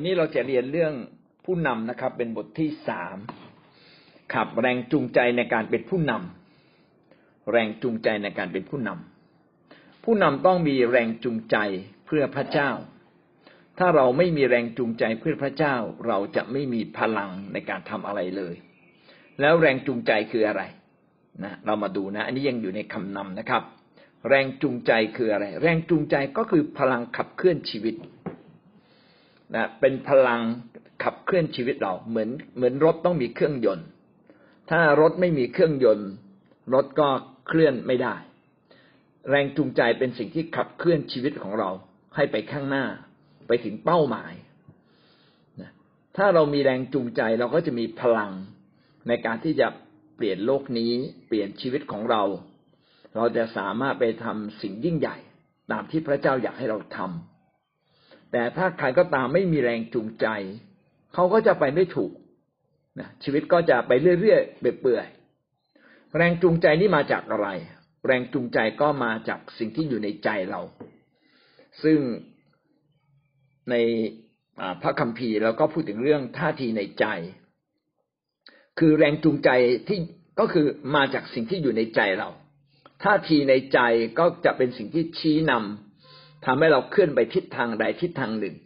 วันนี้เราจะเรียนเรื่องผู้นำนะครับ เป็นบทที่สามขับแรงจูงใจในการเป็นผู้นำแรงจูงใจในการเป็นผู้นำผู้นำต้องมีแรงจูงใจเพื่อพระเจ้า ถ้าเราไม่มีแรงจูงใจเพื่อพระเจ้า เราจะไม่มีพลังในการทำอะไรเลย แล้วแรงจูงใจคืออะไรนะเรามาดูนะ อันนี้ยังอยู่ในคำนำนะครับ แรงจูงใจคืออะไร แรงจูงใจก็คือพลังขับเคลื่อนชีวิต นะเป็นพลังขับเคลื่อนชีวิตเราเหมือนเหมือนรถต้องมีเครื่องยนต์ ถ้ารถไม่มีเครื่องยนต์ รถก็เคลื่อนไม่ได้ แรงจูงใจเป็นสิ่งที่ขับเคลื่อนชีวิตของเรา ให้ไปข้างหน้า ไปถึงเป้าหมายนะถ้าเรามีแรงจูงใจเราก็จะมีพลังในการที่จะเปลี่ยนโลกนี้เปลี่ยนชีวิตของเรา เราจะสามารถไปทำสิ่งยิ่งใหญ่ ตามที่พระเจ้าอยากให้เราทำ แต่ถ้าใครก็ตามไม่มีแรงจูงใจ เขาก็จะไปไม่ถูกนะชีวิตก็จะไปเรื่อยๆเปื่อยๆแรงจูงใจนี่มาจากอะไร แรงจูงใจก็มาจากสิ่งที่อยู่ในใจเรา ซึ่งในพระคัมภีร์เราก็พูดถึงเรื่องท่าทีในใจ คือแรงจูงใจที่ก็คือมาจากสิ่งที่อยู่ในใจเรา ท่าทีในใจก็จะเป็นสิ่งที่ชี้นำ ทำให้เราเคลื่อนไปทิศทางใดทิศทางหนึ่ง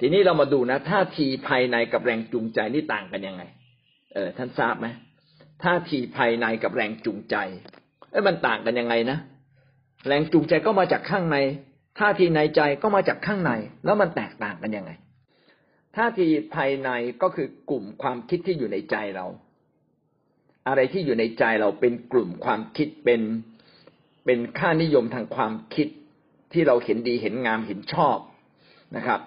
ทีนี้เรามาดูนะท่าทีภายในกับแรงจูงใจนี่ต่างกันยังไง เออ ท่านทราบไหมท่าทีภายในกับแรงจูงใจเอ้มันต่างกันยังไงนะแรงจูงใจก็มาจากข้างใน ท่าทีในใจก็มาจากข้างใน แล้วมันแตกต่างกันยังไง ท่าทีภายในก็คือกลุ่มความคิดที่อยู่ในใจเรา อะไรที่อยู่ในใจเราเป็นกลุ่มความคิดเป็นเป็นค่านิยมทางความคิด ที่เราเห็นดีเห็นงามเห็นชอบนะครับ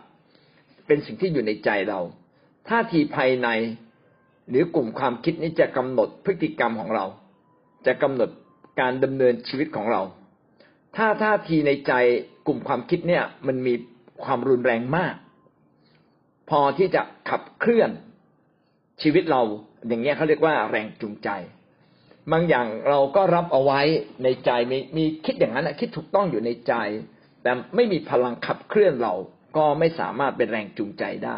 เป็นสิ่งที่อยู่ในใจเราท่าทีภายในหรือกลุ่มความคิดนี้จะกำหนดพฤติกรรมของเรา จะกำหนดการดำเนินชีวิตของเรา ถ้าท่าทีในใจกลุ่มความคิดเนี่ย มันมีความรุนแรงมาก พอที่จะขับเคลื่อนชีวิตเราอย่างเงี้ยเขาเรียกว่าแรงจูงใจ บางอย่างเราก็รับเอาไว้ในใจมีมีคิดอย่างนั้นคิดถูกต้องอยู่ในใจ แต่ไม่มีพลังขับเคลื่อนเราก็ไม่สามารถเป็นแรงจูงใจได้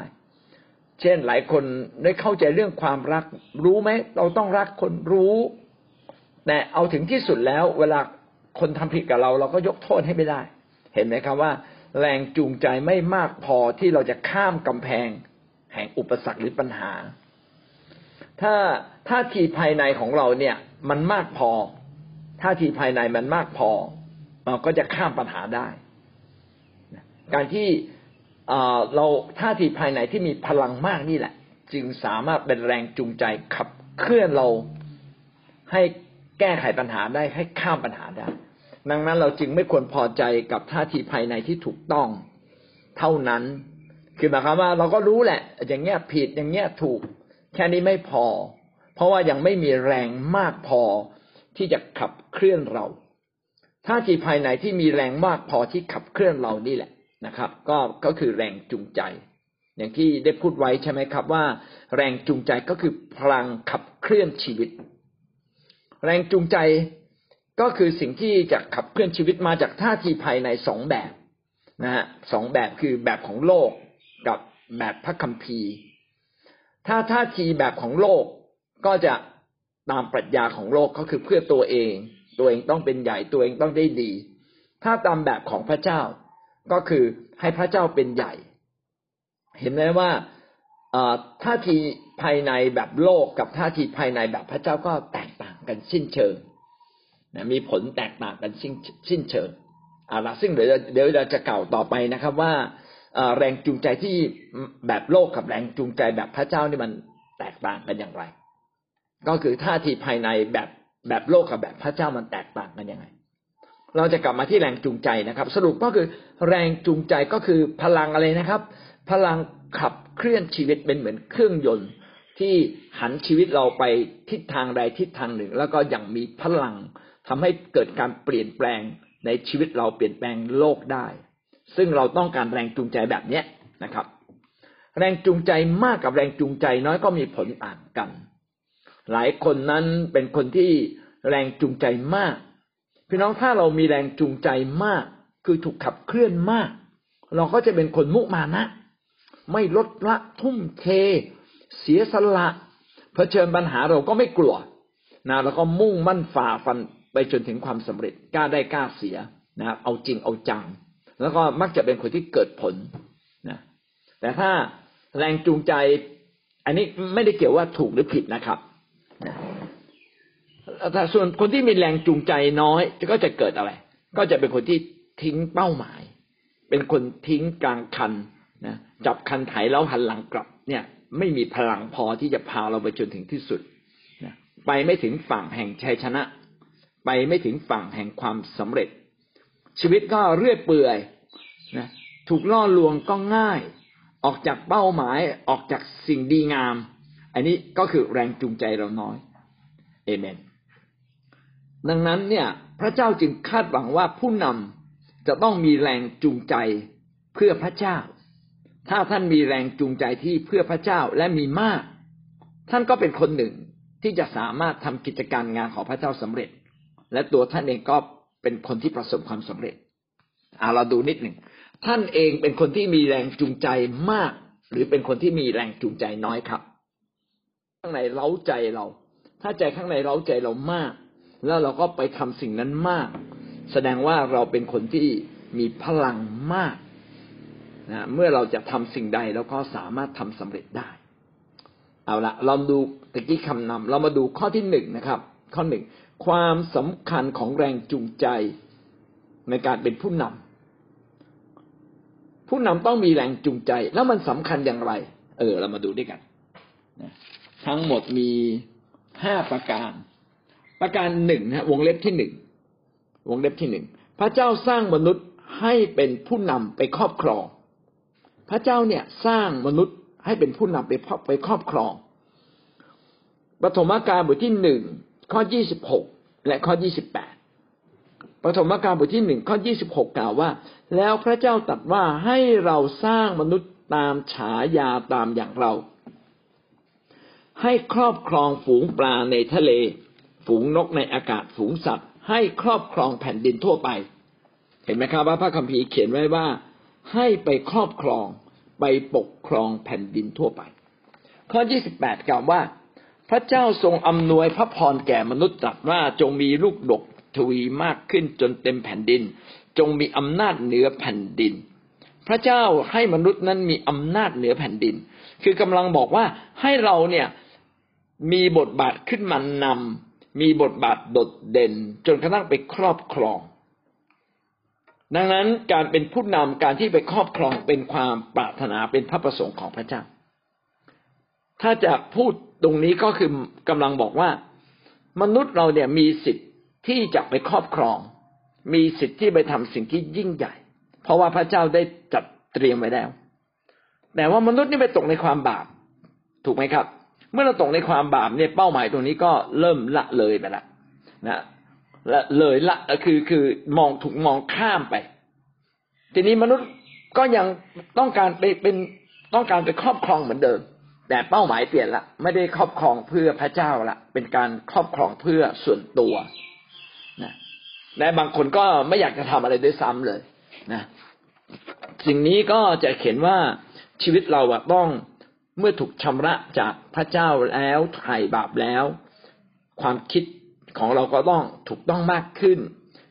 เช่นหลายคนได้เข้าใจเรื่องความรัก รู้ไหมเราต้องรักคนรู้ แต่เอาถึงที่สุดแล้ว เวลาคนทำผิดกับเรา เราก็ยกโทษให้ไม่ได้ เห็นไหมครับว่า แรงจูงใจไม่มากพอที่เราจะข้ามกำแพง แห่งอุปสรรคหรือปัญหา ถ้าท่าทีภายในของเราเนี่ย มันมากพอท่าทีภายในมันมากพอเราก็จะข้ามปัญหาได้ การที่เราท่าทีภายในที่มีพลังมากนี่แหละ จึงสามารถเป็นแรงจูงใจขับเคลื่อนเราให้แก้ไขปัญหาได้ให้ข้ามปัญหาได้ ดังนั้นเราจึงไม่ควรพอใจกับท่าทีภายในที่ถูกต้อง เท่านั้น คือหมายความว่าเราก็รู้แหละ อย่างเงี้ยผิดอย่างเงี้ยถูก แค่นี้ไม่พอ เพราะว่ายังไม่มีแรงมากพอที่จะขับเคลื่อนเราท่าทีภายในที่มีแรงมากพอที่ขับเคลื่อนเรานี่แหละ นะครับ ก็ก็คือแรงจูงใจ อย่างที่ได้พูดไว้ใช่ไหมครับว่า แรงจูงใจก็คือพลังขับเคลื่อนชีวิต แรงจูงใจก็คือสิ่งที่จะขับเคลื่อนชีวิตมาจากท่าทีภายในสองแบบนะฮะสองแบบคือแบบของโลกกับแบบพระคัมภีร์ ถ้าท่าทีแบบของโลกก็จะตามปรัชญาของโลกก็คือเพื่อตัวเอง ตัวเองต้องเป็นใหญ่ตัวเองต้องได้ดี ถ้าตามแบบของพระเจ้า ก็คือให้พระเจ้าเป็นใหญ่ เห็นไหมว่าท่าทีภายในแบบโลกกับท่าทีภายในแบบพระเจ้าก็แตกต่างกันสิ้นเชิงนะมีผลแตกต่างกันสิ้นสิ้นเชิงเอาละซึ่งเดี๋ยวเดี๋ยวเราจะเก่าต่อไปนะครับ ว่าแรงจูงใจที่แบบโลกกับแรงจูงใจแบบพระเจ้านี่มันแตกต่างกันอย่างไร ก็คือท่าทีภายในแบบแบบโลกกับแบบพระเจ้ามันแตกต่างกันยังไง เราจะกลับมาที่แรงจูงใจนะครับ สรุปก็คือแรงจูงใจก็คือพลังอะไรนะครับ พลังขับเคลื่อนชีวิตเป็นเหมือนเครื่องยนต์ที่หันชีวิตเราไปทิศทางใดทิศทางหนึ่ง แล้วก็ยังมีพลังทำให้เกิดการเปลี่ยนแปลงในชีวิตเราเปลี่ยนแปลงโลกได้ ซึ่งเราต้องการแรงจูงใจแบบเนี้ยนะครับ แรงจูงใจมากกับแรงจูงใจน้อยก็มีผลต่างกัน หลายคนนั้นเป็นคนที่แรงจูงใจมาก พี่น้องถ้าเรามีแรงจูงใจมาก คือถูกขับเคลื่อนมาก เราก็จะเป็นคนมุมานะ ไม่ลดละทุ่มเท เสียสละเผชิญปัญหาเราก็ไม่กลัวนะแล้วก็มุ่งมั่นฝ่าฟันไปจนถึงความสำเร็จกล้าได้กล้าเสียนะเอาจริงเอาจัง แล้วก็มักจะเป็นคนที่เกิดผลนะแต่ถ้าแรงจูงใจ อันนี้ไม่ได้เกี่ยวว่าถูกหรือผิดนะครับ แต่ส่วนคนที่มีแรงจูงใจน้อยก็จะเกิดอะไร ก็จะเป็นคนที่ทิ้งเป้าหมาย เป็นคนทิ้งกลางคันนะจับคันไถแล้วหันหลังกลับเนี่ย ไม่มีพลังพอที่จะพาเราไปจนถึงที่สุดนะไปไม่ถึงฝั่งแห่งชัยชนะ ไปไม่ถึงฝั่งแห่งความสำเร็จ ชีวิตก็เรื่อยเปื่อยนะถูกล่อลวงก็ง่าย ออกจากเป้าหมายออกจากสิ่งดีงาม อันนี้ก็คือแรงจูงใจเราน้อยเอเมน ดังนั้นเนี่ยพระเจ้าจึงคาดหวังว่าผู้นำจะต้องมีแรงจูงใจเพื่อพระเจ้า ถ้าท่านมีแรงจูงใจที่เพื่อพระเจ้าและมีมาก ท่านก็เป็นคนหนึ่งที่จะสามารถทำกิจการงานของพระเจ้าสำเร็จ และตัวท่านเองก็เป็นคนที่ประสบความสำเร็จเอาเราดูนิดหนึ่งท่านเองเป็นคนที่มีแรงจูงใจมาก หรือเป็นคนที่มีแรงจูงใจน้อยครับ ข้างในเล้าใจเรา ถ้าใจข้างในเล้าใจเรามาก แล้วเราก็ไปทำสิ่งนั้นมาก แสดงว่าเราเป็นคนที่มีพลังมากนะเมื่อเราจะทำสิ่งใดเราก็สามารถทำสำเร็จได้ เอาละเราดูตะกี้คำนำเรามาดูข้อที่หนึ่งนะครับ ข้อหนึ่งความสำคัญของแรงจูงใจในการเป็นผู้นำผู้นำต้องมีแรงจูงใจ แล้วมันสำคัญอย่างไร เออ เรามาดูด้วยกันทั้งหมดมีห้าประการ ประการหนึ่งนะวงเล็บที่หนึ่งวงเล็บที่หนึ่งพระเจ้าสร้างมนุษย์ให้เป็นผู้นำไปครอบครอง พระเจ้าเนี่ยสร้างมนุษย์ให้เป็นผู้นำไปไปครอบครองปฐมกาลบทที่หนึ่งข้อยี่สิบหกและข้อยี่สิบแปดปฐมกาลบทที่หนึ่งข้อยี่สิบหกกล่าวว่า แล้วพระเจ้าตรัสว่าให้เราสร้างมนุษย์ตามฉายาตามอย่างเรา ให้ครอบครองฝูงปลาในทะเล ฝูงนกในอากาศฝูงสัตว์ ให้ครอบครองแผ่นดินทั่วไป เห็นไหมครับว่าพระคัมภีร์เขียนไว้ว่า ให้ไปครอบครองไปปกครองแผ่นดินทั่วไป ข้อที่สิบแปดกล่าวว่า พระเจ้าทรงอำนวยพระพรแก่มนุษย์ตรัสว่าจงมีลูกดกทวีมากขึ้นจนเต็มแผ่นดิน จงมีอำนาจเหนือแผ่นดิน พระเจ้าให้มนุษย์นั้นมีอำนาจเหนือแผ่นดิน คือกำลังบอกว่าให้เราเนี่ยมีบทบาทขึ้นมานำ มีบทบาทโดดเด่น จนกระทั่งไปครอบครอง ดังนั้นการเป็นผู้นำการที่ไปครอบครองเป็นความปรารถนาเป็นพระประสงค์ของพระเจ้า ถ้าจะพูดตรงนี้ก็คือกำลังบอกว่า มนุษย์เราเนี่ยมีสิทธิ์ที่จะไปครอบครอง มีสิทธิ์ที่ไปทำสิ่งที่ยิ่งใหญ่ เพราะว่าพระเจ้าได้จัดเตรียมไว้แล้ว แต่ว่ามนุษย์นี่ไปตกในความบาปถูกไหมครับ เมื่อเราตกในความบาปเนี่ยเป้าหมายตรงนี้ก็เริ่มละเลยไปละนะละเลยละคือคือมองถูกมองข้ามไป ทีนี้มนุษย์ก็ยังต้องการไปเป็นต้องการไปครอบครองเหมือนเดิม แต่เป้าหมายเปลี่ยนละ ไม่ได้ครอบครองเพื่อพระเจ้าละเป็นการครอบครองเพื่อส่วนตัวนะและบางคนก็ไม่อยากจะทำอะไรด้วยซ้ำเลยนะสิ่งนี้ก็จะเขียนว่าชีวิตเราอะต้อง เมื่อถูกชำระจากพระเจ้าแล้วไถ่บาปแล้ว ความคิดของเราก็ต้องถูกต้องมากขึ้น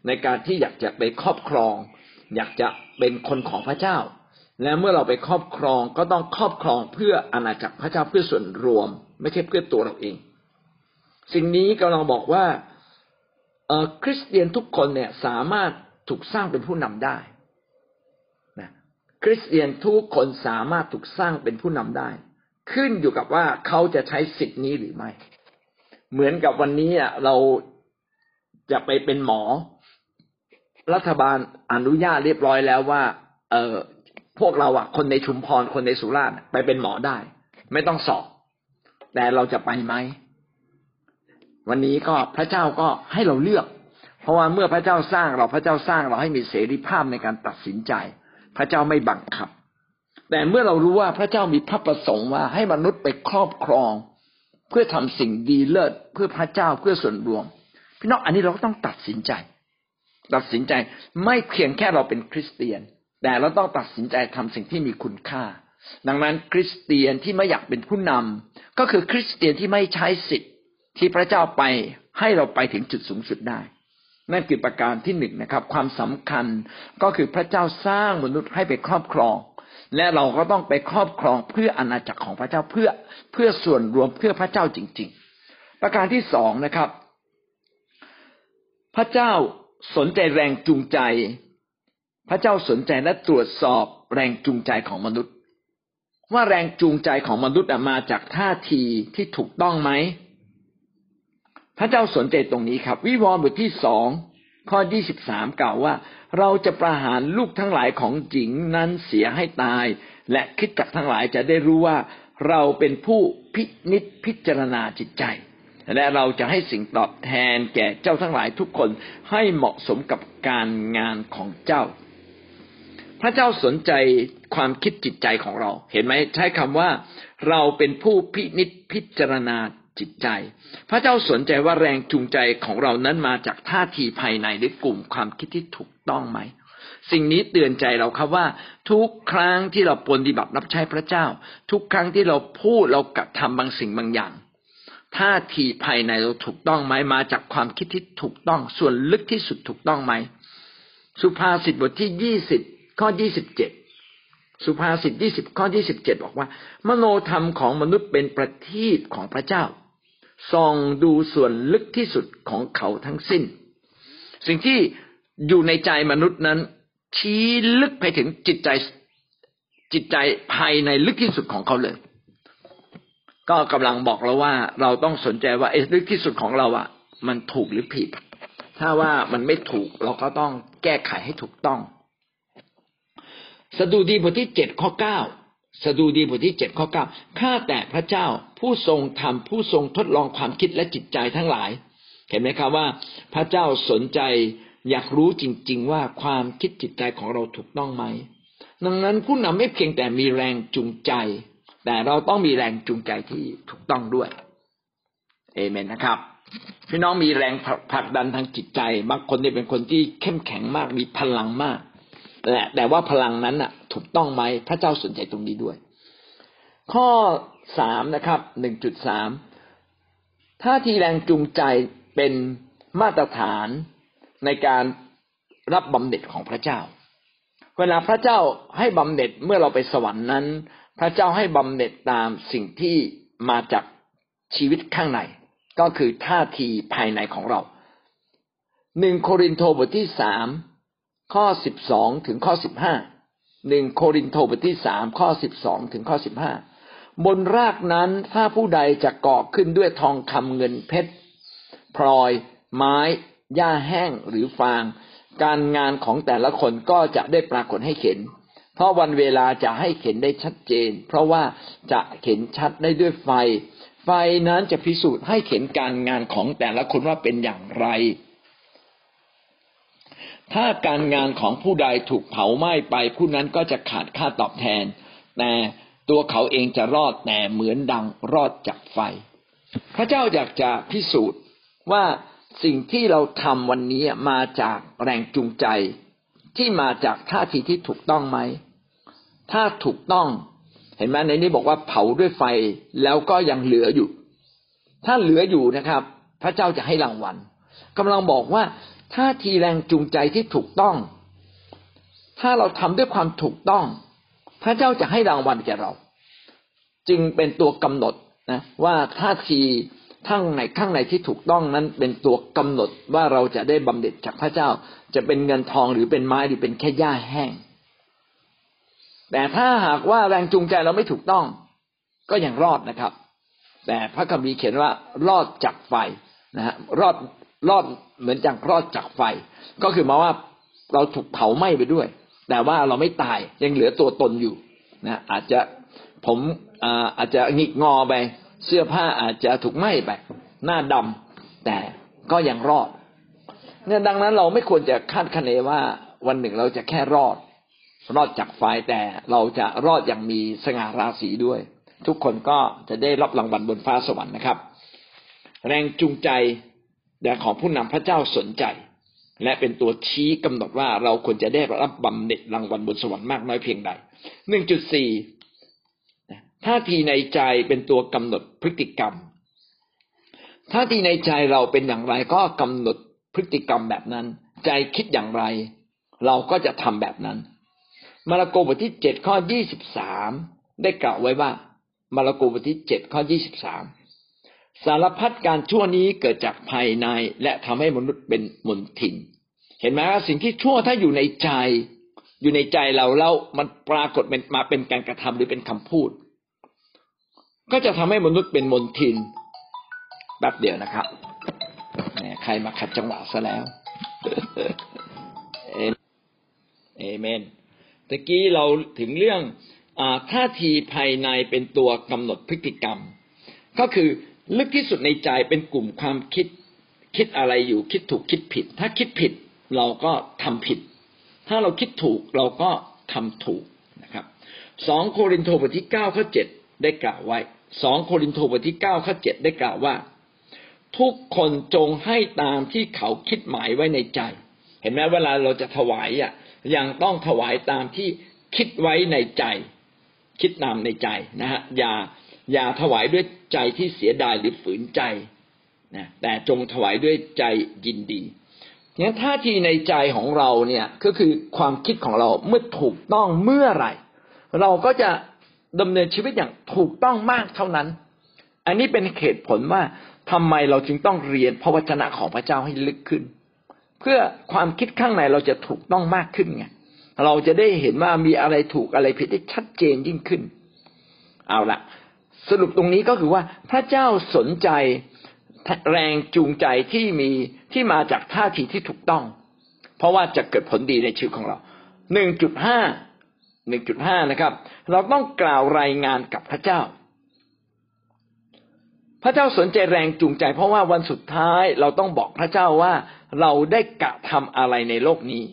ในการที่อยากจะไปครอบครอง อยากจะเป็นคนของพระเจ้า และเมื่อเราไปครอบครองก็ต้องครอบครองเพื่ออาณาจักรพระเจ้าเพื่อส่วนรวม ไม่ใช่เพื่อตัวเราเอง สิ่งนี้กำลังบอกว่าคริสเตียนทุกคนเนี่ยสามารถถูกสร้างเป็นผู้นำได้นะคริสเตียนทุกคนสามารถถูกสร้างเป็นผู้นำได้ ขึ้นอยู่กับว่าเขาจะใช้สิทธินี้หรือไม่ เหมือนกับวันนี้เราจะไปเป็นหมอ รัฐบาลอนุญาตเรียบร้อยแล้วว่า เออพวกเราอะ คนในชุมพรคนในสุราษฎร์ไปเป็นหมอได้ ไม่ต้องสอบ แต่เราจะไปไหมวันนี้ก็พระเจ้าก็ให้เราเลือก เพราะว่าเมื่อพระเจ้าสร้างเราพระเจ้าสร้างเราให้มีเสรีภาพในการตัดสินใจ พระเจ้าไม่บังคับ แต่เมื่อเรารู้ว่าพระเจ้ามีพระประสงค์ว่าให้มนุษย์ไปครอบครอง เพื่อทำสิ่งดีเลิศเพื่อพระเจ้าเพื่อส่วนรวม พี่น้องอันนี้เราก็ต้องตัดสินใจ ตัดสินใจไม่เพียงแค่เราเป็นคริสเตียน แต่เราต้องตัดสินใจทำสิ่งที่มีคุณค่า ดังนั้นคริสเตียนที่ไม่อยากเป็นผู้นำก็คือคริสเตียนที่ไม่ใช้สิทธิ์ที่พระเจ้าไปให้เราไปถึงจุดสูงสุดได้นั่นคือประการที่หนึ่งนะครับ ความสำคัญก็คือพระเจ้าสร้างมนุษย์ให้ไปครอบครอง และเราก็ต้องไปครอบครองเพื่ออาณาจักรของพระเจ้าเพื่อเพื่อส่วนรวมเพื่อพระเจ้าจริง ๆ ประการที่สองนะครับ พระเจ้าสนใจแรงจูงใจ พระเจ้าสนใจและตรวจสอบแรงจูงใจของมนุษย์ ว่าแรงจูงใจของมนุษย์มาจากท่าทีที่ถูกต้องไหมพระเจ้าสนใจตรงนี้ครับ วิวรณ์บทที่สอง ข้อยี่สิบสามกล่าวว่า เราจะประหารลูกทั้งหลายของหญิงนั้นเสียให้ตาย และคิดจักทั้งหลายจะได้รู้ว่าเราเป็นผู้พินิจพิจารณาจิตใจ และเราจะให้สิ่งตอบแทนแก่เจ้าทั้งหลายทุกคนให้เหมาะสมกับการงานของเจ้า พระเจ้าสนใจความคิดจิตใจของเรา เห็นไหมใช้คำว่า เราเป็นผู้พินิจพิจารณา จิตใจ พระเจ้าสนใจว่าแรงจูงใจของเรานั้นมาจากท่าทีภายในหรือกลุ่มความคิดที่ถูกต้องไหม สิ่งนี้เตือนใจเราครับว่า ทุกครั้งที่เราปฏิบัติรับใช้พระเจ้า ทุกครั้งที่เราพูดเรากระทำบางสิ่งบางอย่างท่าทีภายในเราถูกต้องไหมมาจากความคิดที่ถูกต้อง ส่วนลึกที่สุดถูกต้องไหม สุภาษิตบทที่ยี่สิบข้อยี่สิบเจ็ดสุภาษิตยี่สิบข้อยี่สิบเจ็ดบอกว่า มโนธรรมของมนุษย์เป็นประทีปของพระเจ้า ส่องดูส่วนลึกที่สุดของเขาทั้งสิ้น สิ่งที่อยู่ในใจมนุษย์นั้น ชี้ลึกไปถึงจิตใจจิตใจภายในลึกที่สุดของเขาเลย ก็กำลังบอกเราว่า เราต้องสนใจว่าเอลึกที่สุดของเราอะ มันถูกหรือผิด ถ้าว่ามันไม่ถูกเราก็ต้องแก้ไขให้ถูกต้อง สดุดีบทที่เจ็ดข้อเก้าสดุดีบทที่เจ็ดข้อเก้าข้าแต่พระเจ้า ผู้ทรงทำผู้ทรงทดลองความคิดและจิตใจทั้งหลาย เห็นไหมครับว่า พระเจ้าสนใจอยากรู้จริง ๆ ว่าความคิดจิตใจของเราถูกต้องไหม ดังนั้นผู้นำไม่เพียงแต่มีแรงจูงใจ แต่เราต้องมีแรงจูงใจที่ถูกต้องด้วย เอเมนนะครับพี่น้องมีแรงผลักดันทางจิตใจ บางคนเนี่ยเป็นคนที่เข้มแข็งมากมีพลังมากแหละแต่ว่าพลังนั้นอะ ถูกต้องไหมพระเจ้าสนใจตรงนี้ด้วย ข้อ สามนะครับหนึ่งจุดสามท่าทีแรงจูงใจเป็นมาตรฐานในการรับบำเหน็จของพระเจ้า เวลาพระเจ้าให้บำเหน็จเมื่อเราไปสวรรค์นั้น พระเจ้าให้บำเหน็จตามสิ่งที่มาจากชีวิตข้างใน ก็คือท่าทีภายในของเราหนึ่งโครินโตบทที่สามข้อสิบสองถึงข้อสิบห้าหนึ่งโครินโตบทที่สามข้อสิบสองถึงข้อสิบห้า บนรากนั้นถ้าผู้ใดจะเกาะขึ้นด้วยทองคำเงินเพชรพลอย ไม้ หญ้าแห้งหรือฟาง การงานของแต่ละคนก็จะได้ปรากฏให้เห็น เพราะวันเวลาจะให้เห็นได้ชัดเจน เพราะว่าจะเห็นชัดได้ด้วยไฟ ไฟนั้นจะพิสูจน์ให้เห็นการงานของแต่ละคนว่าเป็นอย่างไร ถ้าการงานของผู้ใดถูกเผาไหม้ไปผู้นั้นก็จะขาดค่าตอบแทน แต่ ตัวเขาเองจะรอดแต่เหมือนดังรอดจากไฟ พระเจ้าอยากจะพิสูจน์ว่าสิ่งที่เราทำวันนี้มาจากแรงจูงใจ ที่มาจากท่าทีที่ถูกต้องไหม ถ้าถูกต้อง เห็นไหมในนี้บอกว่าเผาด้วยไฟแล้วก็ยังเหลืออยู่ ถ้าเหลืออยู่นะครับ พระเจ้าจะให้รางวัลกำลังบอกว่าท่าทีแรงจูงใจที่ถูกต้อง ถ้าเราทำด้วยความถูกต้อง พระเจ้าจะให้รางวัลแก่เรา จึงเป็นตัวกำหนดนะว่าท่าทีข้างในข้างในที่ถูกต้องนั้นเป็นตัวกำหนดว่าเราจะได้บำเหน็จจากพระเจ้าจะเป็นเงินทองหรือเป็นไม้หรือเป็นแค่หญ้าแห้ง แต่ถ้าหากว่าแรงจูงใจเราไม่ถูกต้อง ก็ยังรอดนะครับ แต่พระคัมภีร์เขียนว่ารอดจากไฟนะฮะรอดรอดเหมือนจากรอดจากไฟ ก็คือมาว่าเราถูกเผาไหม้ไปด้วย แต่ว่าเราไม่ตายยังเหลือตัวตนอยู่นะอาจจะผมอาจจะหงิกงอไป เสื้อผ้าอาจจะถูกไหม้ไป หน้าดำแต่ก็ยังรอดเนี่ยดังนั้นเราไม่ควรจะคาดคะเนว่าวันหนึ่งเราจะแค่รอด รอดจากไฟแต่เราจะรอดอย่างมีสง่าราศีด้วย ทุกคนก็จะได้รับรางวัลบนฟ้าสวรรค์นะครับ แรงจูงใจแต่ของผู้นำพระเจ้าสนใจ และเป็นตัวชี้กำหนดว่าเราควรจะได้รับบำเหน็จรางวัลบนสวรรค์มากน้อยเพียงใดหนึ่งจุดสี่ท่าทีในใจเป็นตัวกำหนดพฤติกรรมท่าทีในใจเราเป็นอย่างไรก็กำหนดพฤติกรรมแบบนั้น ใจคิดอย่างไร เราก็จะทำแบบนั้น มาระโกบทที่เจ็ดข้อยี่สิบสามได้กล่าวไว้ว่า มาระโกบทที่เจ็ดข้อยี่สิบสาม สารพัดการชั่วนี้เกิดจากภายในและทำให้มนุษย์เป็นมนทิน เห็นไหมว่าสิ่งที่ชั่วถ้าอยู่ในใจ อยู่ในใจเราแล้วมันปรากฏเป็นมาเป็นการกระทำหรือเป็นคำพูด ก็จะทำให้มนุษย์เป็นมนทินแบบเดียวนะครับเนี่ยใครมาขัดจังหวะซะแล้วเอเมนตะกี้เราถึงเรื่องอท่าทีภายในเป็นตัวกำหนดพฤติกรรม ก็คือ ลึกที่สุดในใจเป็นกลุ่มความคิด คิดอะไรอยู่ คิดถูกคิดผิด ถ้าคิดผิดเราก็ทำผิด ถ้าเราคิดถูกเราก็ทำถูกนะครับสองโครินโตบทที่เก้าข้อเจ็ดได้กล่าวไว้สองโครินโตบทที่เก้าข้อเจ็ดได้กล่าวว่า ทุกคนจงให้ตามที่เขาคิดหมายไว้ในใจ เห็นไหมเวลาเราจะถวายอะยังต้องถวายตามที่คิดไว้ในใจ คิดตามในใจนะฮะอย่า อย่าถวายด้วยใจที่เสียดายหรือฝืนใจนะแต่จงถวายด้วยใจยินดีงั้นท่าทีในใจของเราเนี่ยก็คือความคิดของเราเมื่อถูกต้องเมื่อไหร่ เราก็จะดำเนินชีวิตอย่างถูกต้องมากเท่านั้น อันนี้เป็นเหตุผลว่าทำไมเราจึงต้องเรียนพระวจนะของพระเจ้าให้ลึกขึ้น เพื่อความคิดข้างในเราจะถูกต้องมากขึ้นไงเราจะได้เห็นว่ามีอะไรถูกอะไรผิดได้ชัดเจนยิ่งขึ้น เอาละ สรุปตรงนี้ก็คือว่าพระเจ้าสนใจแรงจูงใจที่มีที่มาจากท่าทีที่ถูกต้อง เพราะว่าจะเกิดผลดีในชีวิตของเราหนึ่งจุดห้าหนึ่งจุดห้านะครับ เราต้องกล่าวรายงานกับพระเจ้า พระเจ้าสนใจแรงจูงใจ เพราะว่าวันสุดท้ายเราต้องบอกพระเจ้าว่าเราได้กระทำอะไรในโลกนี้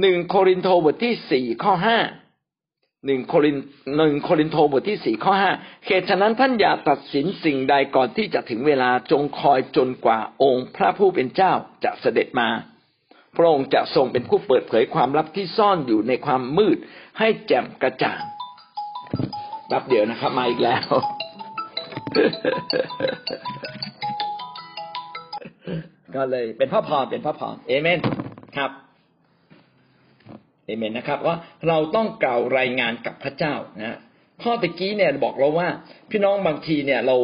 หนึ่งโครินโตบทที่สี่ข้อห้า หนึ่งโครินหนึ่งโครินโตบทที่สี่ข้อห้าเหตุฉะนั้นท่านอย่าตัดสินสิ่งใดก่อนที่จะถึงเวลาจงคอยจนกว่าองค์พระผู้เป็นเจ้าจะเสด็จมา พระองค์จะทรงเป็นผู้เปิดเผยความลับที่ซ่อนอยู่ในความมืดให้แจ่มกระจ่างรับเดี๋ยวนะครับมาอีกแล้ว ก็เลยเป็นพระพรเป็นพระพรเอเมนครับ เอเมนนะครับ ว่าเราต้องกล่าวรายงานกับพระเจ้านะข้อตะกี้เนี่ยบอกเราว่า พี่น้องบางทีเนี่ยเรา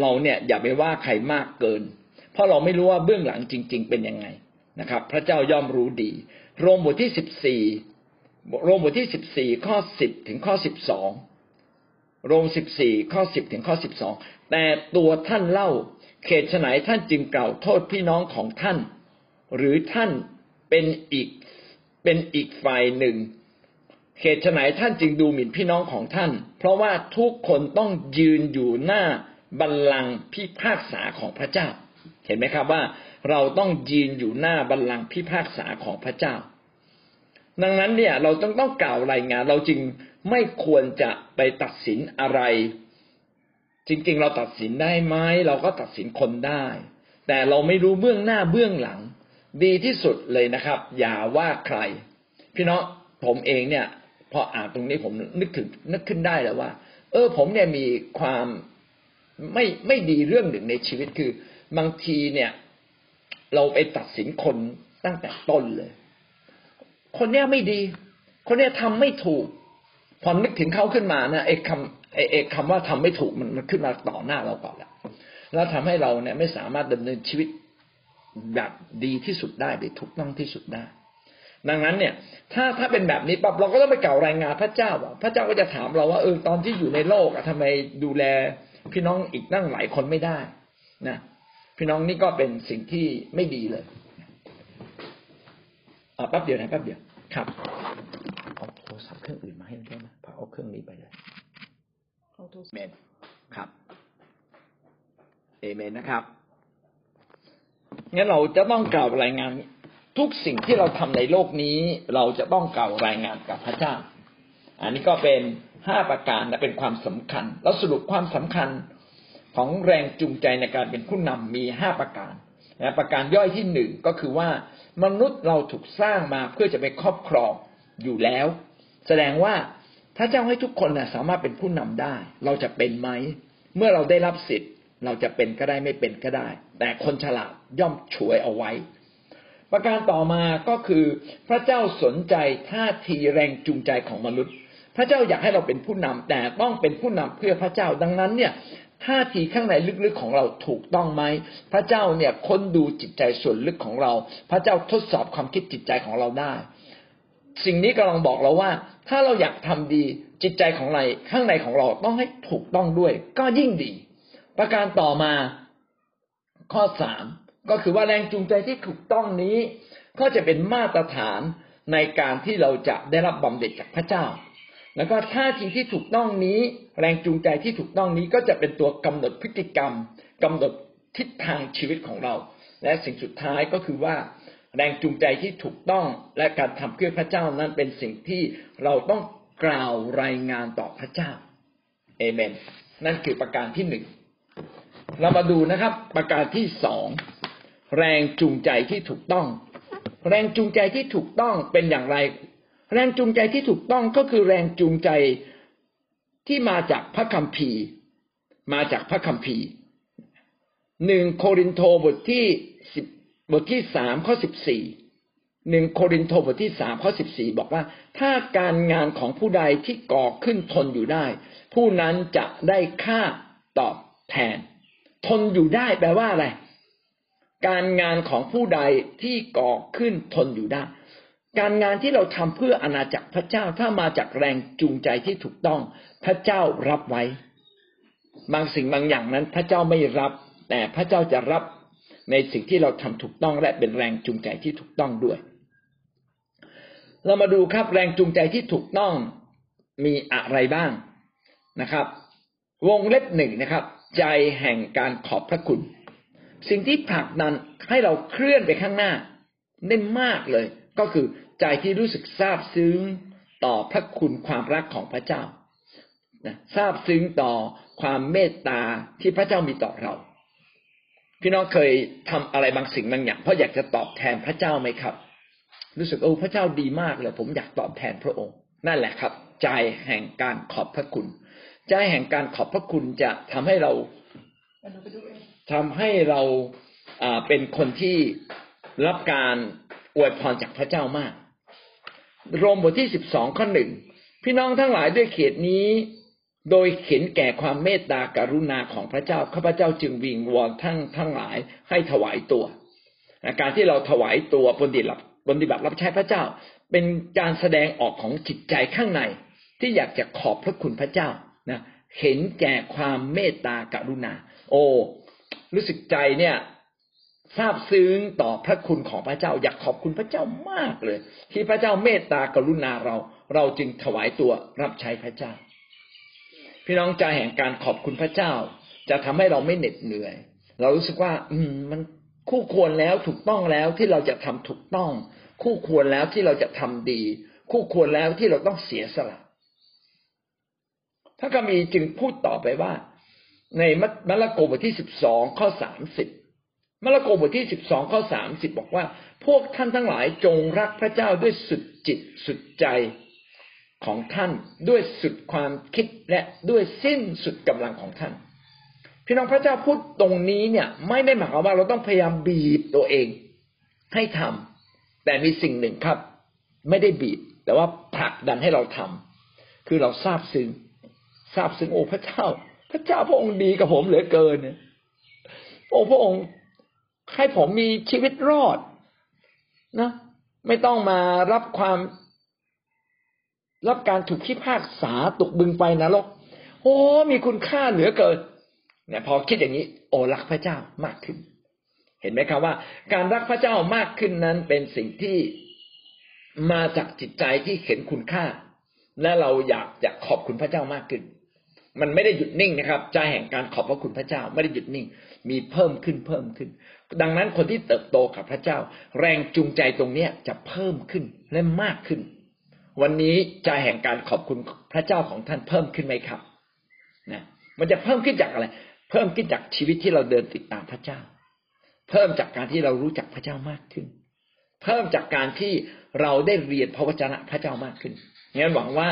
เราเนี่ยอย่าไปว่าใครมากเกิน เพราะเราไม่รู้ว่าเบื้องหลังจริง ๆ เป็นยังไงนะครับ พระเจ้าย่อมรู้ดี โรมบทที่สิบสี่โรมบทที่สิบสี่ข้อสิบถึงข้อสิบสองโรมสิบสี่ข้อสิบถึงข้อสิบสองแต่ตัวท่านเล่าเขตฉนัยท่านจึงกล่าวโทษพี่น้องของท่าน หรือท่านเป็นอีก เป็นอีกฝ่ายหนึ่งเหตุไหนท่านจึงดูหมิ่นพี่น้องของท่าน เพราะว่าทุกคนต้องยืนอยู่หน้าบัลลังก์พิพากษาของพระเจ้า เห็นไหมครับว่าเราต้องยืนอยู่หน้าบัลลังก์พิพากษาของพระเจ้า ดังนั้นเนี่ยเราต้องต้องกล่าวรายงาน เราจึงไม่ควรจะไปตัดสินอะไร จริงๆ เราตัดสินได้ไหมเราก็ตัดสินคนได้ แต่เราไม่รู้เบื้องหน้าเบื้องหลัง ดีที่สุดเลยนะครับ อย่าว่าใคร พี่น้องผมเองเนี่ย พออ่านตรงนี้ผมนึกถึงนึกขึ้นได้แล้วว่า เออ ผมเนี่ยมีความไม่ไม่ดีเรื่องหนึ่งในชีวิตคือบางทีเนี่ย เราไปตัดสินคนตั้งแต่ต้นเลย คนเนี้ยไม่ดี คนเนี้ยทำไม่ถูกพอนึกถึงเขาขึ้นมานะไอ้คำไอ้คำว่าทำไม่ถูกมันมันขึ้นมาต่อหน้าเราก่อนแล้วแล้วทำให้เราเนี่ยไม่สามารถดำเนินชีวิต แบบดีที่สุดได้หรือถูกต้องที่สุดได้ ดังนั้นเนี่ย ถ้าถ้าเป็นแบบนี้ปั๊บเราก็ต้องไปกล่าวรายงานพระเจ้าอะพระเจ้าก็จะถามเราว่าเออตอนที่อยู่ในโลกอะทำไมดูแลพี่น้องอีกนั่งหลายคนไม่ได้นะพี่น้องนี่ก็เป็นสิ่งที่ไม่ดีเลยอ่าแป๊บเดียวนะแป๊บเดียวครับเอาโทรศัพท์เครื่องอื่นมาให้ได้ไหมพอเอาเครื่องนี้ไปเลยเอาโทรศัพท์เมนครับเอเมนนะครับ งั้นเราจะต้องกล่าวรายงาน ทุกสิ่งที่เราทำในโลกนี้ เราจะต้องกล่าวรายงานกับพระเจ้า อันนี้ก็เป็นห้าประการและเป็นความสำคัญ แล้วสรุปความสำคัญของแรงจูงใจในการเป็นผู้นำมีห้าประการนะประการย่อยที่หนึ่งก็คือว่ามนุษย์เราถูกสร้างมาเพื่อจะไปครอบครองอยู่แล้ว แสดงว่าพระเจ้าให้ทุกคนนะสามารถเป็นผู้นำได้ เราจะเป็นไหม เมื่อเราได้รับสิทธิ์ เราจะเป็นก็ได้ไม่เป็นก็ได้ แต่คนฉลาดย่อมฉวยเอาไว้ ประการต่อมาก็คือพระเจ้าสนใจท่าทีแรงจูงใจของมนุษย์ พระเจ้าอยากให้เราเป็นผู้นำแต่ต้องเป็นผู้นำเพื่อพระเจ้าดังนั้นเนี่ยท่าทีข้างในลึกๆของเราถูกต้องไหม พระเจ้าเนี่ยค้นดูจิตใจส่วนลึกของเรา พระเจ้าทดสอบความคิดจิตใจของเราได้ สิ่งนี้กำลังบอกเราว่า ถ้าเราอยากทำดีจิตใจของเราข้างในของเราต้องให้ถูกต้องด้วย ก็ยิ่งดี ประการต่อมาข้อสามก็คือว่าแรงจูงใจที่ถูกต้องนี้ ก็จะเป็นมาตรฐานในการที่เราจะได้รับบำเหน็จจากพระเจ้า แล้วก็ท่าทีที่ถูกต้องนี้ แรงจูงใจที่ถูกต้องนี้ก็จะเป็นตัวกำหนดพฤติกรรมกำหนดทิศทางชีวิตของเรา และสิ่งสุดท้ายก็คือว่าแรงจูงใจที่ถูกต้องและการทำเพื่อพระเจ้านั้นเป็นสิ่งที่เราต้องกล่าวรายงานต่อพระเจ้าเอเมน นั่นคือประการที่หนึ่ง เรามาดูนะครับ ประการที่สองแรงจูงใจที่ถูกต้อง แรงจูงใจที่ถูกต้องเป็นอย่างไร แรงจูงใจที่ถูกต้องก็คือแรงจูงใจที่มาจากพระคัมภีร์ มาจากพระคัมภีร์หนึ่งโครินโตบทที่สิบบทที่สามข้อสิบสี่หนึ่งโครินโตบทที่สามข้อสิบสี่บอกว่า ถ้าการงานของผู้ใดที่ก่อขึ้นทนอยู่ได้ ผู้นั้นจะได้ค่าตอบแทน ทนอยู่ได้แปลว่าอะไร การงานของผู้ใดที่ก่อขึ้นทนอยู่ได้ การงานที่เราทำเพื่ออาณาจักรพระเจ้าถ้ามาจากแรงจูงใจที่ถูกต้อง พระเจ้ารับไว้ บางสิ่งบางอย่างนั้น พระเจ้าไม่รับ แต่พระเจ้าจะรับในสิ่งที่เราทำถูกต้องและเป็นแรงจูงใจที่ถูกต้องด้วย เรามาดูครับแรงจูงใจที่ถูกต้องมีอะไรบ้างนะครับ วงเล็บหนึ่งนะครับ ใจแห่งการขอบพระคุณ สิ่งที่ผลักดันให้เราเคลื่อนไปข้างหน้าได้มากเลย ก็คือใจที่รู้สึกซาบซึ้งต่อพระคุณความรักของพระเจ้าซาบซึ้งต่อความเมตตาที่พระเจ้ามีต่อเรา พี่น้องเคยทำอะไรบางสิ่งบางอย่างเพราะอยากจะตอบแทนพระเจ้าไหมครับ รู้สึกโอ้พระเจ้าดีมากเลย ผมอยากตอบแทนพระองค์ นั่นแหละครับ ใจแห่งการขอบพระคุณ ใจแห่งการขอบพระคุณจะทำให้เราทำให้เราเป็นคนที่รับการอวยพรจากพระเจ้ามาก โรมบทที่สิบสองข้อหนึ่งพี่น้องทั้งหลายด้วยเขตนี้ โดยเห็นแก่ความเมตตากรุณาของพระเจ้าข้าพเจ้าจึงวิงวอนทั้งทั้งหลายให้ถวายตัวการที่เราถวายตัวปฏิบัติปฏิบัติรับใช้พระเจ้า เป็นการแสดงออกของจิตใจข้างในที่อยากจะขอบพระคุณพระเจ้า นะเห็นแก่ความเมตตากรุณา โอ้ รู้สึกใจเนี่ยทราบซึ้งต่อพระคุณของพระเจ้า อยากขอบคุณพระเจ้ามากเลย ที่พระเจ้าเมตตากรุณาเรา เราจึงถวายตัวรับใช้พระเจ้า พี่น้องใจแห่งการขอบคุณพระเจ้า จะทำให้เราไม่เหน็ดเหนื่อย เรารู้สึกว่า อืมมันคู่ควรแล้วถูกต้องแล้วที่เราจะทำถูกต้อง คู่ควรแล้วที่เราจะทำดี คู่ควรแล้วที่เราต้องเสียสละ ระคัมภีร์จึงพูดต่อไปว่า ในมัลโกบทที่สิบสองข้อสามสิบมาระโกบทที่สิบสองข้อสามสิบบอกว่า พวกท่านทั้งหลายจงรักพระเจ้าด้วยสุดจิตสุดใจของท่านด้วยสุดความคิดและด้วยสิ้นสุดกำลังของท่าน พี่น้องพระเจ้าพูดตรงนี้เนี่ย ไม่ได้หมายความว่าเราต้องพยายามบีบตัวเอง ให้ทำแต่มีสิ่งหนึ่งครับ ไม่ได้บีบ แต่ว่าผลักดันให้เราทำคือเราทราบซึ้ง ทราบซึ้งโอ้พระเจ้า พระเจ้าพระองค์ดีกับผมเหลือเกินโอ้พระองค์ให้ผมมีชีวิตรอดนะ ไม่ต้องมารับความรับการถูกพิพากษาตกบึงไปนรกโอ้มีคุณค่าเหลือเกินเนี่ยพอคิดอย่างนี้ โอ้รักพระเจ้ามากขึ้น เห็นไหมครับว่า การรักพระเจ้ามากขึ้นนั้นเป็นสิ่งที่มาจากจิตใจที่เห็นคุณค่า และเราอยากจะขอบคุณพระเจ้ามากขึ้น มันไม่ได้หยุดนิ่งนะครับ ใจแห่งการขอบพระคุณพระเจ้าไม่ได้หยุดนิ่ง มีเพิ่มขึ้นเพิ่มขึ้น ดังนั้นคนที่เติบโตกับพระเจ้า แรงจูงใจตรงเนี้ยจะเพิ่มขึ้นและมากขึ้น วันนี้ใจแห่งการขอบคุณพระเจ้าของท่านเพิ่มขึ้นไหมครับนะมันจะเพิ่มขึ้นจากอะไร เพิ่มขึ้นจากชีวิตที่เราเดินติดตามพระเจ้า เพิ่มจากการที่เรารู้จักพระเจ้ามากขึ้น เพิ่มจากการที่เราได้เรียนพระวจนะพระเจ้ามากขึ้น งั้นหวังว่า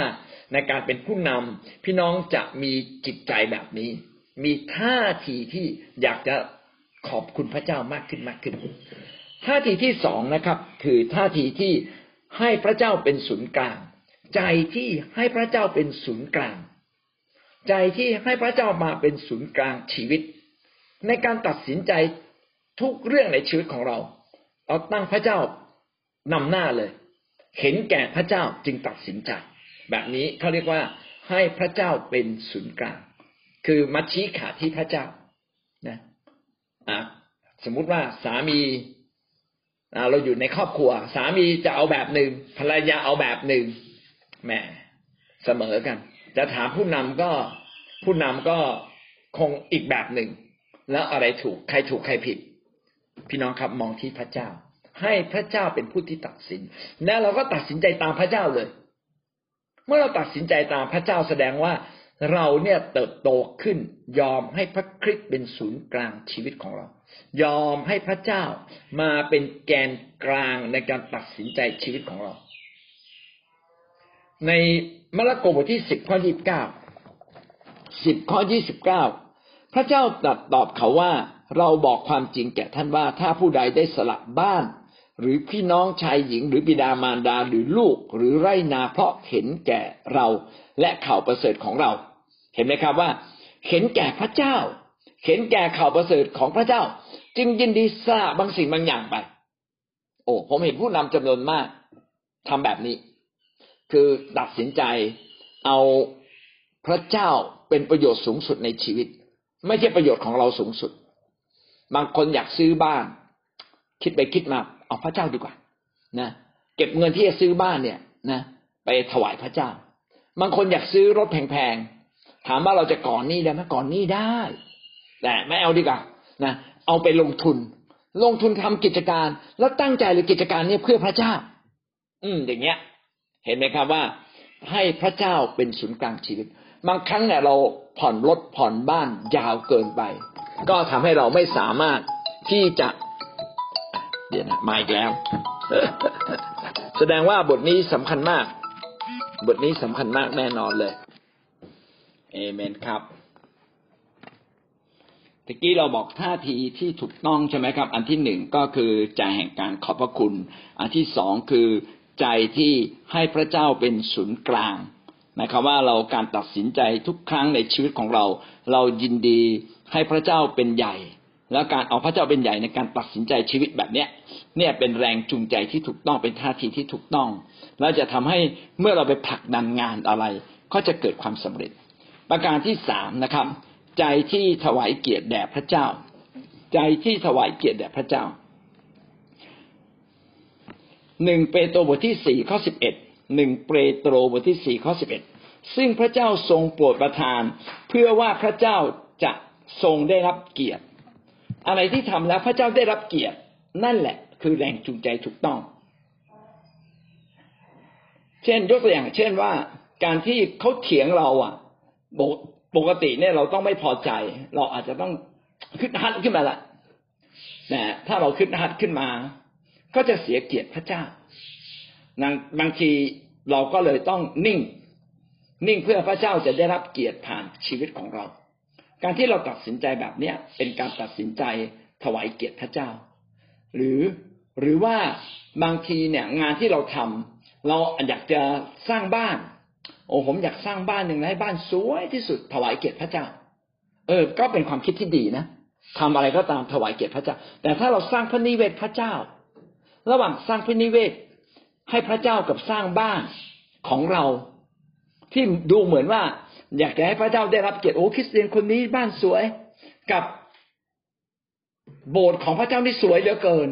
ในการเป็นผู้นำพี่น้องจะมีจิตใจแบบนี้ มีท่าทีที่อยากจะขอบคุณพระเจ้ามากขึ้นมากขึ้น ท่าทีที่สองนะครับ คือท่าทีที่ให้พระเจ้าเป็นศูนย์กลาง ใจที่ให้พระเจ้าเป็นศูนย์กลาง ใจที่ให้พระเจ้ามาเป็นศูนย์กลางชีวิต ในการตัดสินใจทุกเรื่องในชีวิตของเรา เราตั้งพระเจ้านำหน้าเลย เห็นแก่พระเจ้าจึงตัดสินใจ แบบนี้เขาเรียกว่าให้พระเจ้าเป็นศูนย์กลาง คือมาชี้ขาดที่พระเจ้านะอะสมมุติว่าสามีเราอยู่ในครอบครัว สามีจะเอาแบบหนึ่งภรรยาเอาแบบหนึ่งแหมเสมอกัน จะถามผู้นำก็ผู้นำก็คงอีกแบบหนึ่ง แล้วอะไรถูกใครถูกใครผิด พี่น้องครับมองที่พระเจ้า ให้พระเจ้าเป็นผู้ที่ตัดสิน แล้วเราก็ตัดสินใจตามพระเจ้าเลย เมื่อเราตัดสินใจตามพระเจ้าแสดงว่าเราเนี่ยเติบโตขึ้น ยอมให้พระคริสต์เป็นศูนย์กลางชีวิตของเรา ยอมให้พระเจ้ามาเป็นแกนกลางในการตัดสินใจชีวิตของเรา ในมาระโกบทที่สิบข้อยี่สิบเก้าสิบข้อยี่สิบเก้าพระเจ้าตรัสตอบเขาว่า เราบอกความจริงแก่ท่านว่าถ้าผู้ใดได้สละบ้าน หรือพี่น้องชายหญิง หรือบิดามารดาหรือลูกหรือไรนาเพราะเห็นแก่เราและข่าวประเสริฐของเรา เห็นไหมครับว่า เห็นแก่พระเจ้า เห็นแก่ข่าวประเสริฐของพระเจ้า จึงยินดีสละบางสิ่งบางอย่างไป โอ้ผมเห็นผู้นำจำนวนมากทำแบบนี้ คือตัดสินใจเอาพระเจ้าเป็นประโยชน์สูงสุดในชีวิต ไม่ใช่ประโยชน์ของเราสูงสุด บางคนอยากซื้อบ้าน คิดไปคิดมา เอาพระเจ้าดีกว่า นะ เก็บเงินที่จะซื้อบ้านเนี่ย นะ ไปถวายพระเจ้า บางคนอยากซื้อรถแพงๆ ถามว่าเราจะก่อนนี้ได้ไหมก่อนนี้ได้ แต่ไม่เอาดีกว่า นะ เอาไปลงทุน ลงทุนทำกิจการ แล้วตั้งใจเลยกิจการเนี้เพื่อพระเจ้า อืม อย่างเงี้ย เห็นไหมครับว่า ให้พระเจ้าเป็นศูนย์กลางชีวิต บางครั้งเนี่ยเราผ่อนรถผ่อนบ้านยาวเกินไป ก็ทำให้เราไม่สามารถที่จะ เดี๋ยวนะมาอีกแล้ว แสดงว่าบทนี้สำคัญมาก บทนี้สำคัญมากแน่นอนเลยเอเมนครับตะกี้เราบอกท่าทีที่ถูกต้องใช่ไหมครับ อันที่หนึ่งก็คือใจแห่งการขอบพระคุณ อันที่สองคือใจที่ให้พระเจ้าเป็นศูนย์กลางนะครับว่าเราการตัดสินใจทุกครั้งในชีวิตของเรา เรายินดีให้พระเจ้าเป็นใหญ่ แล้วการเอาพระเจ้าเป็นใหญ่ในการตัดสินใจชีวิตแบบเนี้ยเนี่ยเป็นแรงจูงใจที่ถูกต้องเป็นท่าทีที่ถูกต้อง แล้วจะทำให้เมื่อเราไปผลักดันงานอะไร ก็จะเกิดความสำเร็จ ประการที่สามนะครับ ใจที่ถวายเกียรติแด่พระเจ้า ใจที่ถวายเกียรติแด่พระเจ้าหนึ่งเปโตรบทที่สี่ข้อสิบเอ็ดหนึ่งเปโตรบทที่สี่ข้อสิบเอ็ดซึ่งพระเจ้าทรงโปรดประทาน เพื่อว่าพระเจ้าจะทรงได้รับเกียรติ อะไรที่ทำแล้วพระเจ้าได้รับเกียรติ นั่นแหละ คือแรงจูงใจถูกต้อง เช่นยกตัวอย่าง เช่นว่าการที่เขาเถียงเราอะปกติเนี่ยเราต้องไม่พอใจ เราอาจจะต้องขึ้นฮัดขึ้นมาละแต่ถ้าเราขึ้นฮัดขึ้นมา ก็จะเสียเกียรติพระเจ้าบางทีเราก็เลยต้องนิ่ง นิ่งเพื่อพระเจ้าจะได้รับเกียรติผ่านชีวิตของเรา การที่เราตัดสินใจแบบเนี้ยเป็นการตัดสินใจถวายเกียรติพระเจ้า หรือหรือว่าบางทีเนี่ยงานที่เราทำเราอยากจะสร้างบ้าน โอ้ผมอยากสร้างบ้านหนึ่งให้บ้านสวยที่สุดถวายเกียรติพระเจ้า เออ ก็เป็นความคิดที่ดีนะทำอะไรก็ตามถวายเกียรติพระเจ้า แต่ถ้าเราสร้างพระนิเวศพระเจ้า ระหว่างสร้างพระนิเวศให้พระเจ้ากับสร้างบ้านของเรา ที่ดูเหมือนว่า อยากจะให้พระเจ้าได้รับเกียรติโอ้คริสเตียนคนนี้บ้านสวยกับโบสถ์ของพระเจ้าที่สวยเหลือเกิน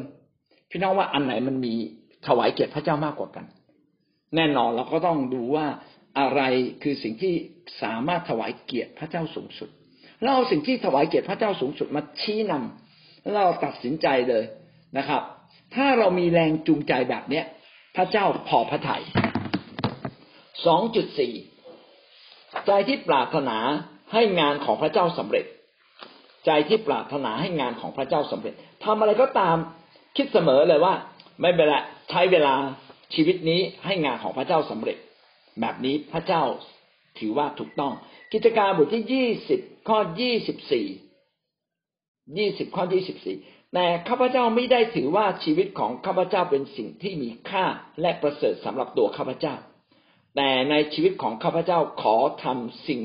พี่น้องว่าอันไหนมันมีถวายเกียรติพระเจ้ามากกว่ากัน แน่นอนเราก็ต้องดูว่าอะไรคือสิ่งที่สามารถถวายเกียรติพระเจ้าสูงสุดเราเอาสิ่งที่ถวายเกียรติพระเจ้าสูงสุดมาชี้นำแล้วเราตัดสินใจเลยนะครับ ถ้าเรามีแรงจูงใจแบบเนี้ย พระเจ้าพอพระทยัยสองจุดสี่ ใจที่ปรารถนาให้งานของพระเจ้าสำเร็จ ใจที่ปรารถนาให้งานของพระเจ้าสำเร็จทำอะไรก็ตามคิดเสมอเลยว่า ไม่เป็นไรใช้เวลาชีวิตนี้ให้งานของพระเจ้าสำเร็จ แบบนี้พระเจ้าถือว่าถูกต้อง กิจการบทที่ยี่สิบข้อยี่สิบสี่ยี่สิบข้อยี่สิบสี่แต่ข้าพเจ้าไม่ได้ถือว่าชีวิตของข้าพเจ้าเป็นสิ่งที่มีค่าและประเสริฐสำหรับตัวข้าพเจ้า แต่ในชีวิตของข้าพเจ้าขอทำสิ่ง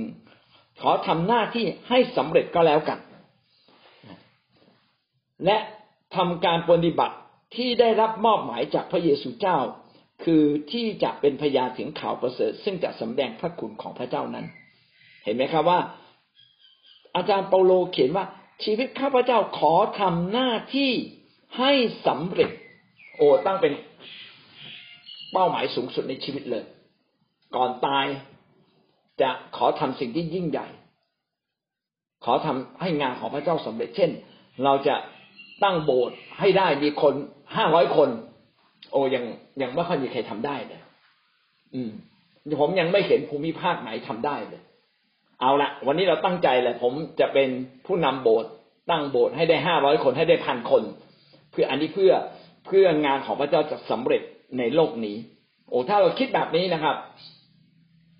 ขอทำหน้าที่ให้สำเร็จก็แล้วกัน และทำการปฏิบัติที่ได้รับมอบหมายจากพระเยซูเจ้า คือที่จะเป็นพยานถึงข่าวประเสริฐ ซึ่งจะสำแดงพระคุณของพระเจ้านั้น เห็นไหมครับว่า อาจารย์เปาโลเขียนว่า ชีวิตข้าพเจ้าขอทำหน้าที่ให้สำเร็จ โอ้ตั้งเป็นเป้าหมายสูงสุดในชีวิตเลย ก่อนตายจะขอทำสิ่งที่ยิ่งใหญ่ ขอทำให้งานของพระเจ้าสำเร็จ เช่น เราจะตั้งโบสถ์ให้ได้มีคนห้าร้อยคน โอ้ยังยังไม่ค่อยมีใครทำได้เลยอืมผมยังไม่เห็นภูมิภาคไหนทำได้เลย เอาละวันนี้เราตั้งใจเลยผมจะเป็นผู้นำโบสถ์ตั้งโบสถ์ให้ได้ห้าร้อยคนให้ได้พันคน เพื่ออันนี้เพื่อเพื่องานของพระเจ้าจะสำเร็จในโลกนี้ โอ้ถ้าเราคิดแบบนี้นะครับ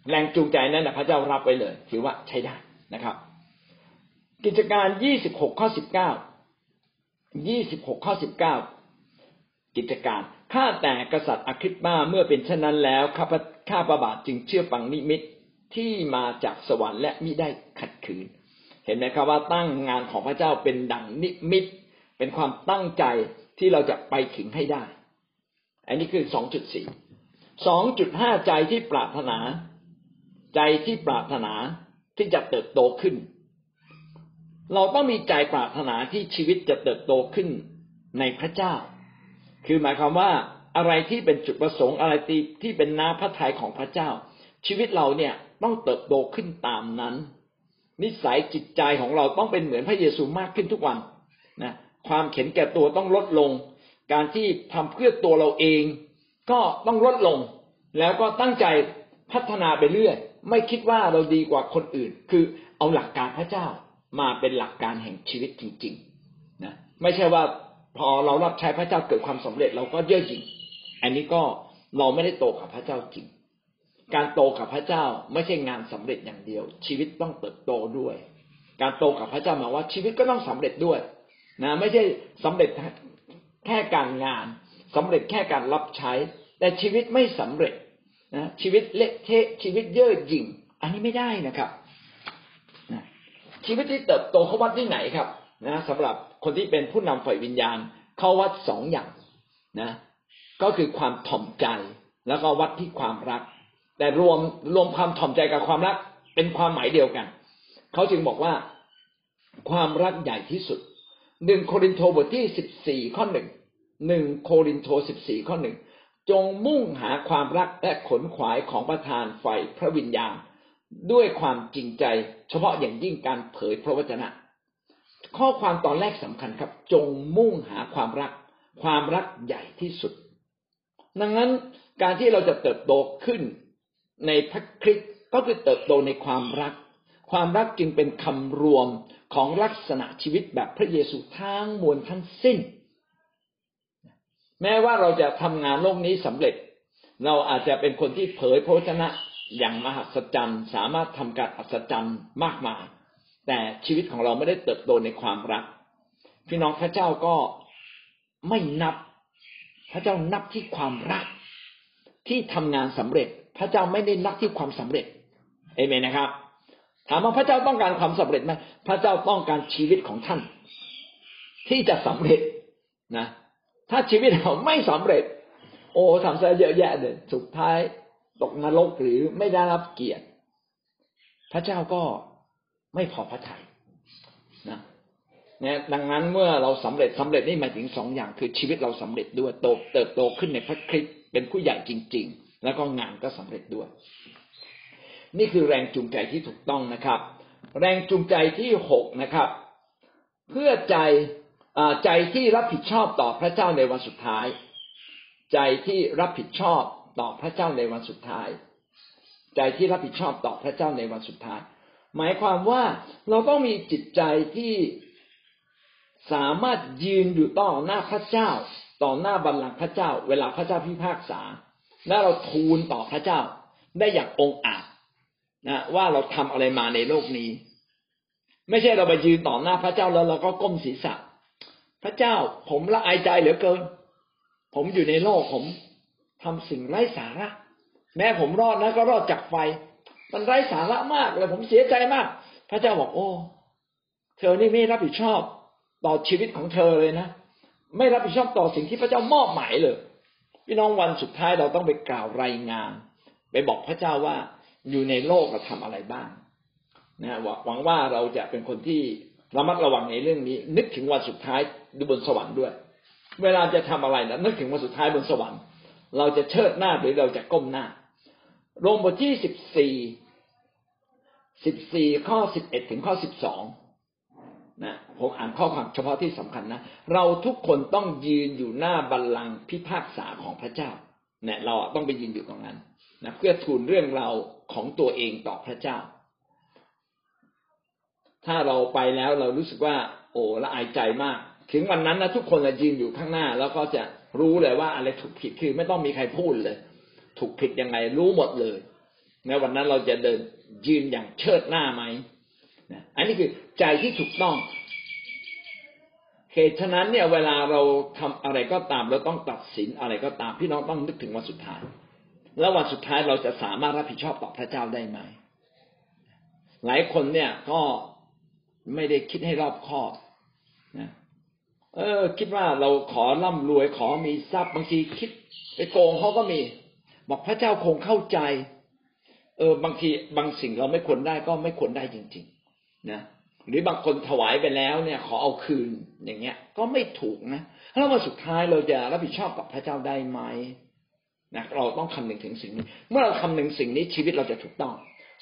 แรงจูงใจนั้นนะพระเจ้ารับไว้เลย ถือว่าใช้ได้นะครับ กิจการยี่สิบหกข้อสิบเก้ายี่สิบหกข้อสิบเก้ากิจการข้าแต่กษัตริย์อคริปมาเมื่อเป็นเช่นนั้นแล้วข้าพข้าประบาทจึงเชื่อฟังนิมิตที่มาจากสวรรค์และมิได้ขัดขืน เห็นไหมครับว่าตั้งงานของพระเจ้าเป็นดังนิมิต เป็นความตั้งใจที่เราจะไปถึงให้ได้ อันนี้คือสองจุดสี่สองจุดห้าใจที่ปรารถนา ใจที่ปรารถนาที่จะเติบโตขึ้น เราต้องมีใจปรารถนาที่ชีวิตจะเติบโตขึ้นในพระเจ้า คือหมายความว่าอะไรที่เป็นจุดประสงค์อะไรที่เป็นน้าพระทัยของพระเจ้า ชีวิตเราเนี่ยต้องเติบโตขึ้นตามนั้น นิสัยจิตใจของเราต้องเป็นเหมือนพระเยซูมากขึ้นทุกวันนะความเข็นแก่ตัวต้องลดลง การที่ทำเพื่อตัวเราเอง ก็ต้องลดลง แล้วก็ตั้งใจพัฒนาไปเรื่อย ไม่คิดว่าเราดีกว่าคนอื่น คือเอาหลักการพระเจ้ามาเป็นหลักการแห่งชีวิตจริงๆนะไม่ใช่ว่าพอเรารับใช้พระเจ้าเกิดความสำเร็จเราก็เย่อหยิ่งอันนี้ก็เราไม่ได้โตกับพระเจ้าจริง การโตกับพระเจ้าไม่ใช่งานสำเร็จอย่างเดียว ชีวิตต้องเติบโตด้วย การโตกับพระเจ้าหมายว่าชีวิตก็ต้องสำเร็จด้วยนะไม่ใช่สำเร็จแค่การงานสำเร็จแค่การรับใช้ แต่ชีวิตไม่สำเร็จ นะชีวิตเละเทะชีวิตเย่อหยิ่ง อันนี้ไม่ได้นะครับนะชีวิตที่เติบโตเขาวัดที่ไหนครับนะสำหรับคนที่เป็นผู้นำฝ่ายวิญญาณเขาวัดสองอย่างนะ ก็คือความถ่อมใจแล้วก็วัดที่ความรัก แต่รวมรวมความถ่อมใจกับความรัก เป็นความหมายเดียวกันเขาจึงบอกว่าความรักใหญ่ที่สุดหนึ่งโครินโตบทที่สิบสี่ข้อหนึ่งหนึ่งโครินโตสิบสี่ข้อหนึ่ง จงมุ่งหาความรักและขนขวายของประธานไฟพระวิญญาณ ด้วยความจริงใจ เฉพาะอย่างยิ่งการเผยพระวจนะ ข้อความตอนแรกสำคัญครับ จงมุ่งหาความรัก ความรักใหญ่ที่สุด ดังนั้นการที่เราจะเติบโตขึ้นในพระคริสต์ก็คือเติบโตในความรัก ความรักจึงเป็นคำรวมของลักษณะชีวิตแบบพระเยซูทั้งมวลทั้งสิ้น แม้ว่าเราจะทำงานโลกนี้สำเร็จ เราอาจจะเป็นคนที่เผยพระวจนะอย่างมหัศจรรย์ สามารถทำการอัศจรรย์มากมาย แต่ชีวิตของเราไม่ได้เติบโตในความรัก พี่น้องพระเจ้าก็ไม่นับ พระเจ้านับที่ความรัก ที่ทำงานสำเร็จ พระเจ้าไม่ได้นักที่ความสำเร็จเอเมนนะครับ ถามว่าพระเจ้าต้องการความสำเร็จไหมพระเจ้าต้องการชีวิตของท่าน ที่จะสำเร็จนะ ถ้าชีวิตเราไม่สำเร็จ โอ้ทำซะเยอะแยะเลยสุดท้ายตกนรกหรือไม่ได้รับเกียรติ พระเจ้าก็ไม่พอพระทัยนะเนี่ยดังนั้นเมื่อเราสำเร็จสำเร็จนี่หมายถึงสองอย่างคือชีวิตเราสำเร็จด้วยโตเติบโตขึ้นในพระคริสต์เป็นผู้ใหญ่จริง ๆ แล้วก็งานก็สำเร็จด้วย นี่คือแรงจูงใจที่ถูกต้องนะครับ แรงจูงใจที่หกนะครับ เพื่อใจ ใจที่รับผิดชอบต่อพระเจ้าในวันสุดท้าย ใจที่รับผิดชอบต่อพระเจ้าในวันสุดท้าย ใจที่รับผิดชอบต่อพระเจ้าในวันสุดท้าย หมายความว่าเราต้องมีจิตใจที่สามารถยืนอยู่ต่อหน้าพระเจ้า ต่อหน้าบัลลังก์พระเจ้า เวลาพระเจ้าพิพากษา และเราทูลต่อพระเจ้า ได้อย่างองอาจนะว่าเราทำอะไรมาในโลกนี้ ไม่ใช่เราไปยืนต่อหน้าพระเจ้าแล้วเราก็ก้มศีรษะ พระเจ้าผมละอายใจเหลือเกิน ผมอยู่ในโลกผมทำสิ่งไร้สาระ แม้ผมรอดนะก็รอดจากไฟ มันไร้สาระมากเลยผมเสียใจมาก พระเจ้าบอกโอ้ เธอนี่ไม่รับผิดชอบต่อชีวิตของเธอเลยนะไม่รับผิดชอบต่อสิ่งที่พระเจ้ามอบหมายเลยพี่น้องวันสุดท้ายเราต้องไปกล่าวรายงาน ไปบอกพระเจ้าว่าอยู่ในโลกเราทำอะไรบ้างนะหวังว่าเราจะเป็นคนที่ระมัดระวังในเรื่องนี้ นึกถึงวันสุดท้าย ดูบนสวรรค์ด้วย เวลาจะทำอะไรนะนึกถึงวันสุดท้ายบนสวรรค์ เราจะเชิดหน้าหรือเราจะก้มหน้าโรมบทที่สิบสี่สิบสี่ข้อสิบเอ็ดถึงข้อสิบสองนะผมอ่านข้อความเฉพาะที่สำคัญนะ เราทุกคนต้องยืนอยู่หน้าบัลลังก์พิพากษาของพระเจ้าเนี่ยเราต้องไปยืนอยู่ตรงนั้นนะเพื่อทูลเรื่องเราของตัวเองต่อพระเจ้า ถ้าเราไปแล้วเรารู้สึกว่า โอ้ละอายใจมาก ถึงวันนั้นนะทุกคนจะยืนอยู่ข้างหน้า แล้วก็จะรู้เลยว่าอะไรถูกผิดคือไม่ต้องมีใครพูดเลย ถูกผิดยังไงรู้หมดเลยในวันนั้นเราจะเดินยืนอย่างเชิดหน้าไหมนะอันนี้คือใจที่ถูกต้องเหตุฉะนั้นเนี่ยเวลาเราทำอะไรก็ตามเราต้องตัดสินอะไรก็ตามพี่น้องต้องนึกถึงวันสุดท้าย แล้ววันสุดท้ายเราจะสามารถรับผิดชอบต่อพระเจ้าได้ไหม หลายคนเนี่ยก็ไม่ได้คิดให้รอบคอบ เออ คิดว่าเราขอร่ำรวยขอมีทรัพย์บางทีคิดไปโกงเขาก็มี บอกพระเจ้าคงเข้าใจ เออบางทีบางสิ่งเราไม่ควรได้ก็ไม่ควรได้จริง ๆ นะหรือบางคนถวายไปแล้วเนี่ย ขอเอาคืนอย่างเงี้ย ก็ไม่ถูกนะแล้ววันสุดท้ายเราจะรับผิดชอบกับพระเจ้าได้ไหมนะเราต้องคำนึงถึงสิ่งนี้ เมื่อเราคำนึงสิ่งนี้ชีวิตเราจะถูกต้อง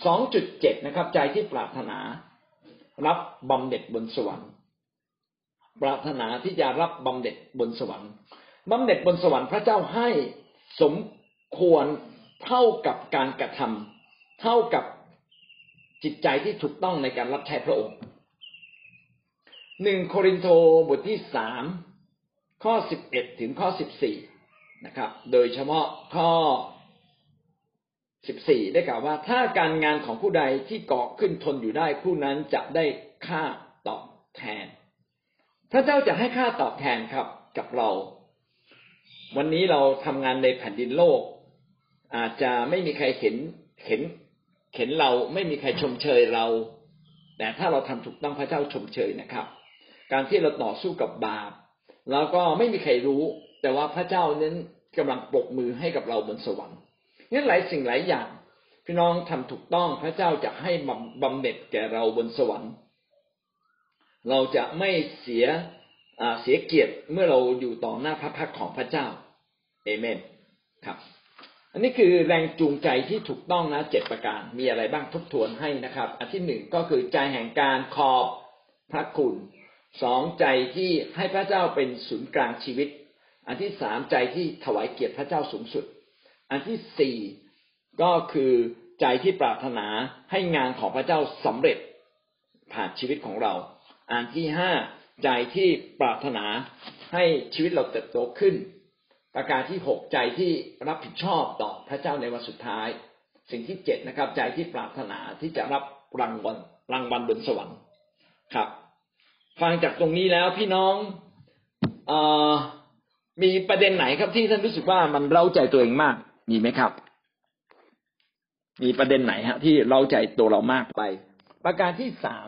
สองจุดเจ็ดนะครับ ใจที่ปรารถนา รับบำเหน็จบนสวรรค์ ปรารถนาที่จะรับบำเหน็จบนสวรรค์บำเหน็จบนสวรรค์พระเจ้าให้สมควรเท่ากับการกระทำเท่ากับจิตใจที่ถูกต้องในการรับใช้พระองค์หนึ่งโครินโตบทที่สามข้อสิบเอ็ดถึงข้อสิบสี่นะครับ โดยเฉพาะข้อสิบสี่ได้กล่าวว่าถ้าการงานของผู้ใดที่เกาะขึ้นทนอยู่ได้ผู้นั้นจะได้ค่าตอบแทน พระเจ้าจะให้ค่าตอบแทนครับกับเรา วันนี้เราทำงานในแผ่นดินโลก อาจจะไม่มีใครเห็นเห็นเห็นเราไม่มีใครชมเชยเรา แต่ถ้าเราทำถูกต้องพระเจ้าชมเชยนะครับ การที่เราต่อสู้กับบาปแล้วก็ไม่มีใครรู้ แต่ว่าพระเจ้านั้นกำลังปกมือให้กับเราบนสวรรค์นี่หลายสิ่งหลายอย่าง พี่น้องทำถูกต้องพระเจ้าจะให้บำเหน็จแก่เราบนสวรรค์ เราจะไม่เสียเสียเกียรติเมื่อเราอยู่ต่อหน้าพระพักของพระเจ้าเอเมนครับ อันนี้คือแรงจูงใจที่ถูกต้องนะเจ็ดประการมีอะไรบ้างทบทวนให้นะครับ อันที่หนึ่งก็คือใจแห่งการขอบพระคุณสองใจที่ให้พระเจ้าเป็นศูนย์กลางชีวิต อันที่สามใจที่ถวายเกียรติพระเจ้าสูงสุด อันที่สี่ก็คือใจที่ปรารถนาให้งานของพระเจ้าสำเร็จผ่านชีวิตของเรา อันที่ห้าใจที่ปรารถนาให้ชีวิตเราเติบโตขึ้น ประการที่หกใจที่รับผิดชอบต่อพระเจ้าในวันสุดท้าย สิ่งที่เจ็ดนะครับ ใจที่ปรารถนาที่จะรับรางวัลรางวัลบนสวรรค์ครับ ฟังจากตรงนี้แล้วพี่น้องอมีประเด็นไหนครับที่ท่านรู้สึกว่ามันเล่าใจตัวเองมาก มีไหมครับ มีประเด็นไหนฮะ ที่เล่าใจตัวเรามากไป ประการที่สาม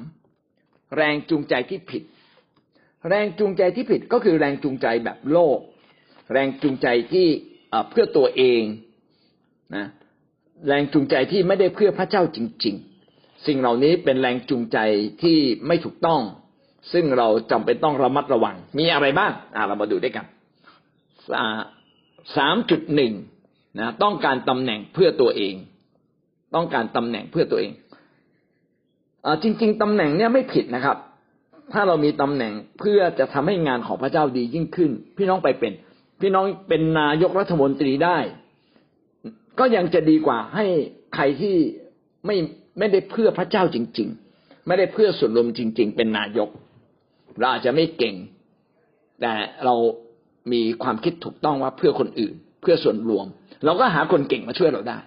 แรงจูงใจที่ผิด แรงจูงใจที่ผิดก็คือแรงจูงใจแบบโลก แรงจูงใจที่เพื่อตัวเองนะแรงจูงใจที่ไม่ได้เพื่อพระเจ้าจริง ๆ สิ่งเหล่านี้เป็นแรงจูงใจที่ไม่ถูกต้อง ซึ่งเราจำเป็นต้องระมัดระวัง มีอะไรบ้างอ่าเรามาดูด้วยกันสามจุดหนึ่งนะต้องการตำแหน่งเพื่อตัวเอง ต้องการตำแหน่งเพื่อตัวเอง จริง ๆตำแหน่งเนี้ยไม่ผิดนะครับ ถ้าเรามีตำแหน่งเพื่อจะทำให้งานของพระเจ้าดียิ่งขึ้น พี่น้องไปเป็น พี่น้องเป็นนายกรัฐมนตรีได้ ก็ยังจะดีกว่าให้ใครที่ไม่ไม่ได้เพื่อพระเจ้าจริง ๆ ไม่ได้เพื่อส่วนรวมจริง ๆ เป็นนายก เราอาจจะไม่เก่ง แต่เรามีความคิดถูกต้องว่าเพื่อคนอื่น เพื่อส่วนรวม เราก็หาคนเก่งมาช่วยเราได้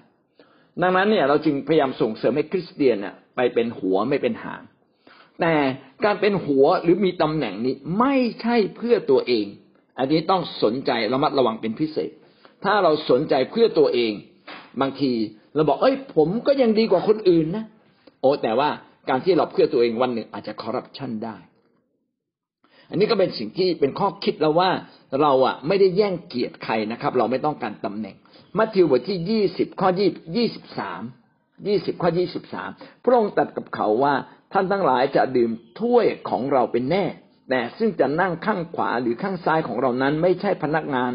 ดังนั้นเนี่ยเราจึงพยายามส่งเสริมให้คริสเตียนเนี่ย ไปเป็นหัวไม่เป็นหาง แต่การเป็นหัวหรือมีตำแหน่งนี้ไม่ใช่เพื่อตัวเอง อันนี้ต้องสนใจระมัดระวังเป็นพิเศษ ถ้าเราสนใจเพื่อตัวเอง บางทีเราบอกเอ้ย ผมก็ยังดีกว่าคนอื่นนะโอ้แต่ว่าการที่เราเพื่อตัวเองวันหนึ่งอาจจะคอร์รัปชันได้ อันนี้ก็เป็นสิ่งที่เป็นข้อคิดแล้วว่าเราอะไม่ได้แย่งเกียรติใครนะครับ เราไม่ต้องการตำแหน่ง มัทธิวบทที่ยี่สิบข้อยี่ยี่สิบสาม ยี่สิบข้อยี่สิบสามพระองค์ตรัสกับเขาว่าท่านทั้งหลายจะดื่มถ้วยของเราเป็นแน่ แต่ซึ่งจะนั่งข้างขวาหรือข้างซ้ายของเรานั้น ไม่ใช่พนักงาน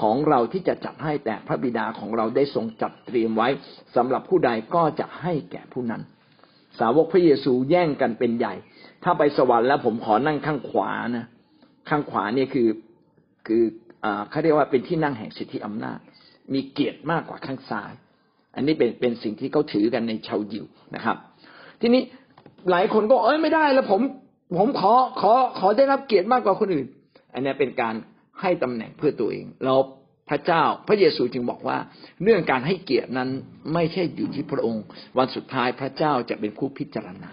ของเราที่จะจัดให้แต่พระบิดาของเราได้ทรงจัดเตรียมไว้สำหรับผู้ใดก็จะให้แก่ผู้นั้น สาวกพระเยซูแย่งกันเป็นใหญ่ ถ้าไปสวรรค์แล้วผมขอนั่งข้างขวานะข้างขวาเนี่ยคือคือเขาเรียกว่าเป็นที่นั่งแห่งสิทธิอำนาจ มีเกียรติมากกว่าข้างซ้าย อันนี้เป็นเป็นสิ่งที่เขาถือกันในชาวยิวนะครับ ทีนี้หลายคนก็เอ้ยไม่ได้แล้วผมผมขอขอขอได้รับเกียรติมากกว่าคนอื่น อันนี้เป็นการให้ตำแหน่งเพื่อตัวเอง เราพระเจ้าพระเยซูจึงบอกว่า เรื่องการให้เกียรตินั้นไม่ใช่อยู่ที่พระองค์ วันสุดท้ายพระเจ้าจะเป็นผู้พิจารณา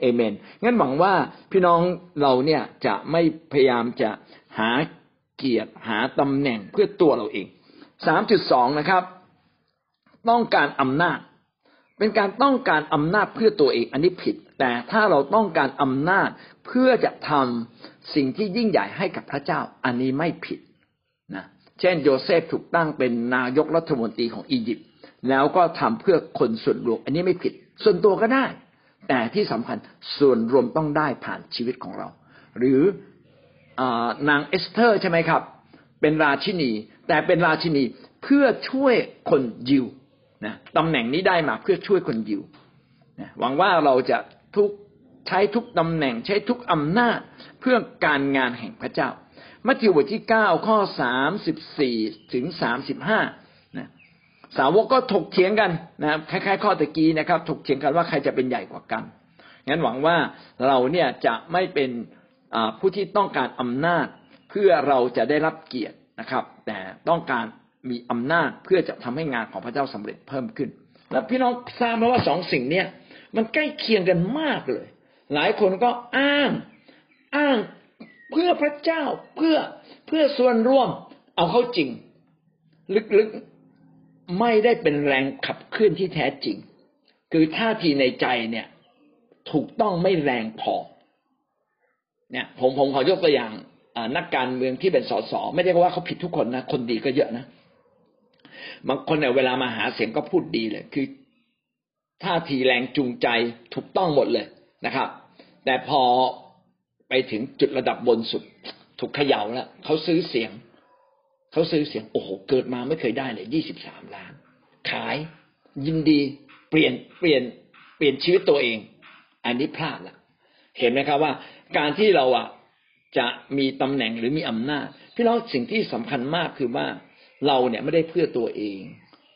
เอเมนงั้นหวังว่าพี่น้องเราเนี่ยจะไม่พยายามจะหาเกียรติหาตำแหน่งเพื่อตัวเราเองสามจุดสองนะครับ ต้องการอำนาจ เป็นการต้องการอำนาจเพื่อตัวเองอันนี้ผิด แต่ถ้าเราต้องการอำนาจเพื่อจะทำสิ่งที่ยิ่งใหญ่ให้กับพระเจ้าอันนี้ไม่ผิดนะเช่น โยเซฟถูกตั้งเป็นนายกรัฐมนตรีของอียิปต์แล้วก็ทำเพื่อคนส่วนรวม อันนี้ไม่ผิด ส่วนตัวก็ได้ แต่ที่สำคัญส่วนรวมต้องได้ผ่านชีวิตของเรา หรือนางเอสเธอร์ใช่ไหมครับ เป็นราชินี แต่เป็นราชินีเพื่อช่วยคนยิว นะตำแหน่งนี้ได้มาเพื่อช่วยคนยิวนะหวังว่าเราจะทุกใช้ทุกตำแหน่งใช้ทุกอำนาจเพื่อการงานแห่งพระเจ้า มัทธิวบทที่เก้าข้อสามสิบสี่ถึงสามสิบห้าสาวกก็ถกเถียงกันนะครับคล้ายๆข้อตะกี้นะครับถกเถียงกันว่าใครจะเป็นใหญ่กว่ากันงั้นหวังว่าเราเนี่ยจะไม่เป็นผู้ที่ต้องการอำนาจ เพื่อเราจะได้รับเกียรตินะครับ แต่ต้องการ มีอำนาจเพื่อจะทำให้งานของพระเจ้าสำเร็จเพิ่มขึ้น แล้วพี่น้องทราบไหมว่าสองสิ่งเนี้ยมันใกล้เคียงกันมากเลย หลายคนก็อ้างอ้างเพื่อพระเจ้าเพื่อเพื่อส่วนร่วมเอาเข้าจริง ลึกๆไม่ได้เป็นแรงขับเคลื่อนที่แท้จริง คือท่าทีในใจเนี่ย ถูกต้องไม่แรงพอเนี่ย ผมผมขอยกตัวอย่างนักการเมืองที่เป็นสสไม่ได้ว่าเขาผิดทุกคนนะ คนดีก็เยอะนะ บางคนเนี่ยเวลามาหาเสียงก็พูดดีเลยคือท่าทีแรงจูงใจถูกต้องหมดเลยนะครับ แต่พอไปถึงจุดระดับบนสุด ถูกเขย่าแล้วเขาซื้อเสียงเขาซื้อเสียงโอ้โหเกิดมาไม่เคยได้เลยยี่สิบสามล้าน ขายยินดีเปลี่ยนเปลี่ยนเปลี่ยนชีวิตตัวเอง อันนี้พลาดละเห็นไหมครับว่า การที่เราอะจะมีตำแหน่งหรือมีอำนาจพี่น้องสิ่งที่สำคัญมากคือว่า เราเนี่ยไม่ได้เพื่อตัวเอง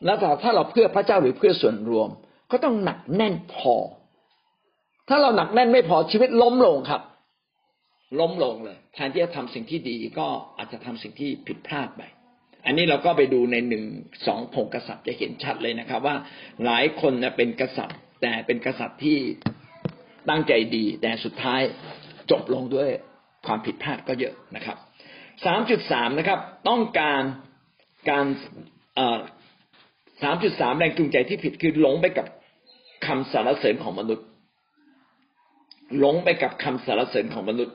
แล้วถ้าเราเพื่อพระเจ้าหรือเพื่อส่วนรวม ก็ต้องหนักแน่นพอ ถ้าเราหนักแน่นไม่พอชีวิตล้มลงครับ ล้มลงเลยแทนที่จะทำสิ่งที่ดีก็อาจจะทำสิ่งที่ผิดพลาดไปอันนี้เราก็ไปดูในหนึ่งสองพงกษัตริย์จะเห็นชัดเลยนะครับ ว่าหลายคนนะเป็นกษัตริย์ แต่เป็นกษัตริย์ที่ตั้งใจดี แต่สุดท้ายจบลงด้วยความผิดพลาดก็เยอะนะครับสามจุดสามนะครับ ต้องการ การสามจุดสามแรงจูงใจที่ผิดคือหลงไปกับคำสารเสริญของมนุษย์ หลงไปกับคำสารเสริญของมนุษย์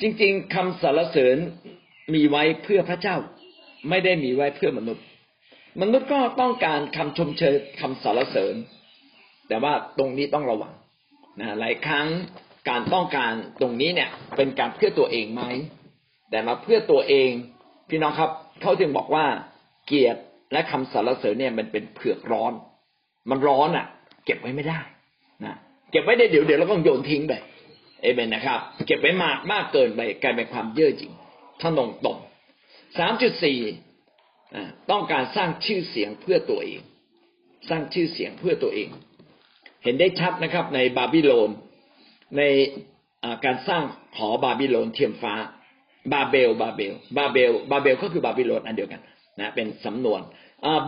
จริง ๆคำสรรเสริญมีไว้เพื่อพระเจ้า ไม่ได้มีไว้เพื่อมนุษย์ มนุษย์ก็ต้องการคำชมเชยคำสรรเสริญ แต่ว่าตรงนี้ต้องระวังนะหลายครั้งการต้องการตรงนี้เนี่ย เป็นการเพื่อตัวเองไหมแต่มาเพื่อตัวเอง พี่น้องครับเขาจึงบอกว่า เกียรติและคำสรรเสริญเนี่ยมันเป็นเผือกร้อน มันร้อนอะ เก็บไว้ไม่ได้นะเก็บไว้ได้เดี๋ยวเดี๋ยวเราก็โยนทิ้งไปเอเมนนะครับ เก็บไว้มากมากเกินไปกลายเป็นความเย่อหยิ่งท่านงตรงสามจุดสี่ต้องการสร้างชื่อเสียงเพื่อตัวเอง สร้างชื่อเสียงเพื่อตัวเอง เห็นได้ชัดนะครับ ในบาบิโลนในการสร้างหอบาบิโลนเทียมฟ้า บาเบล บาเบล บาเบล บาเบลก็คือบาบิโลนอันเดียวกัน นะเป็นสำนวน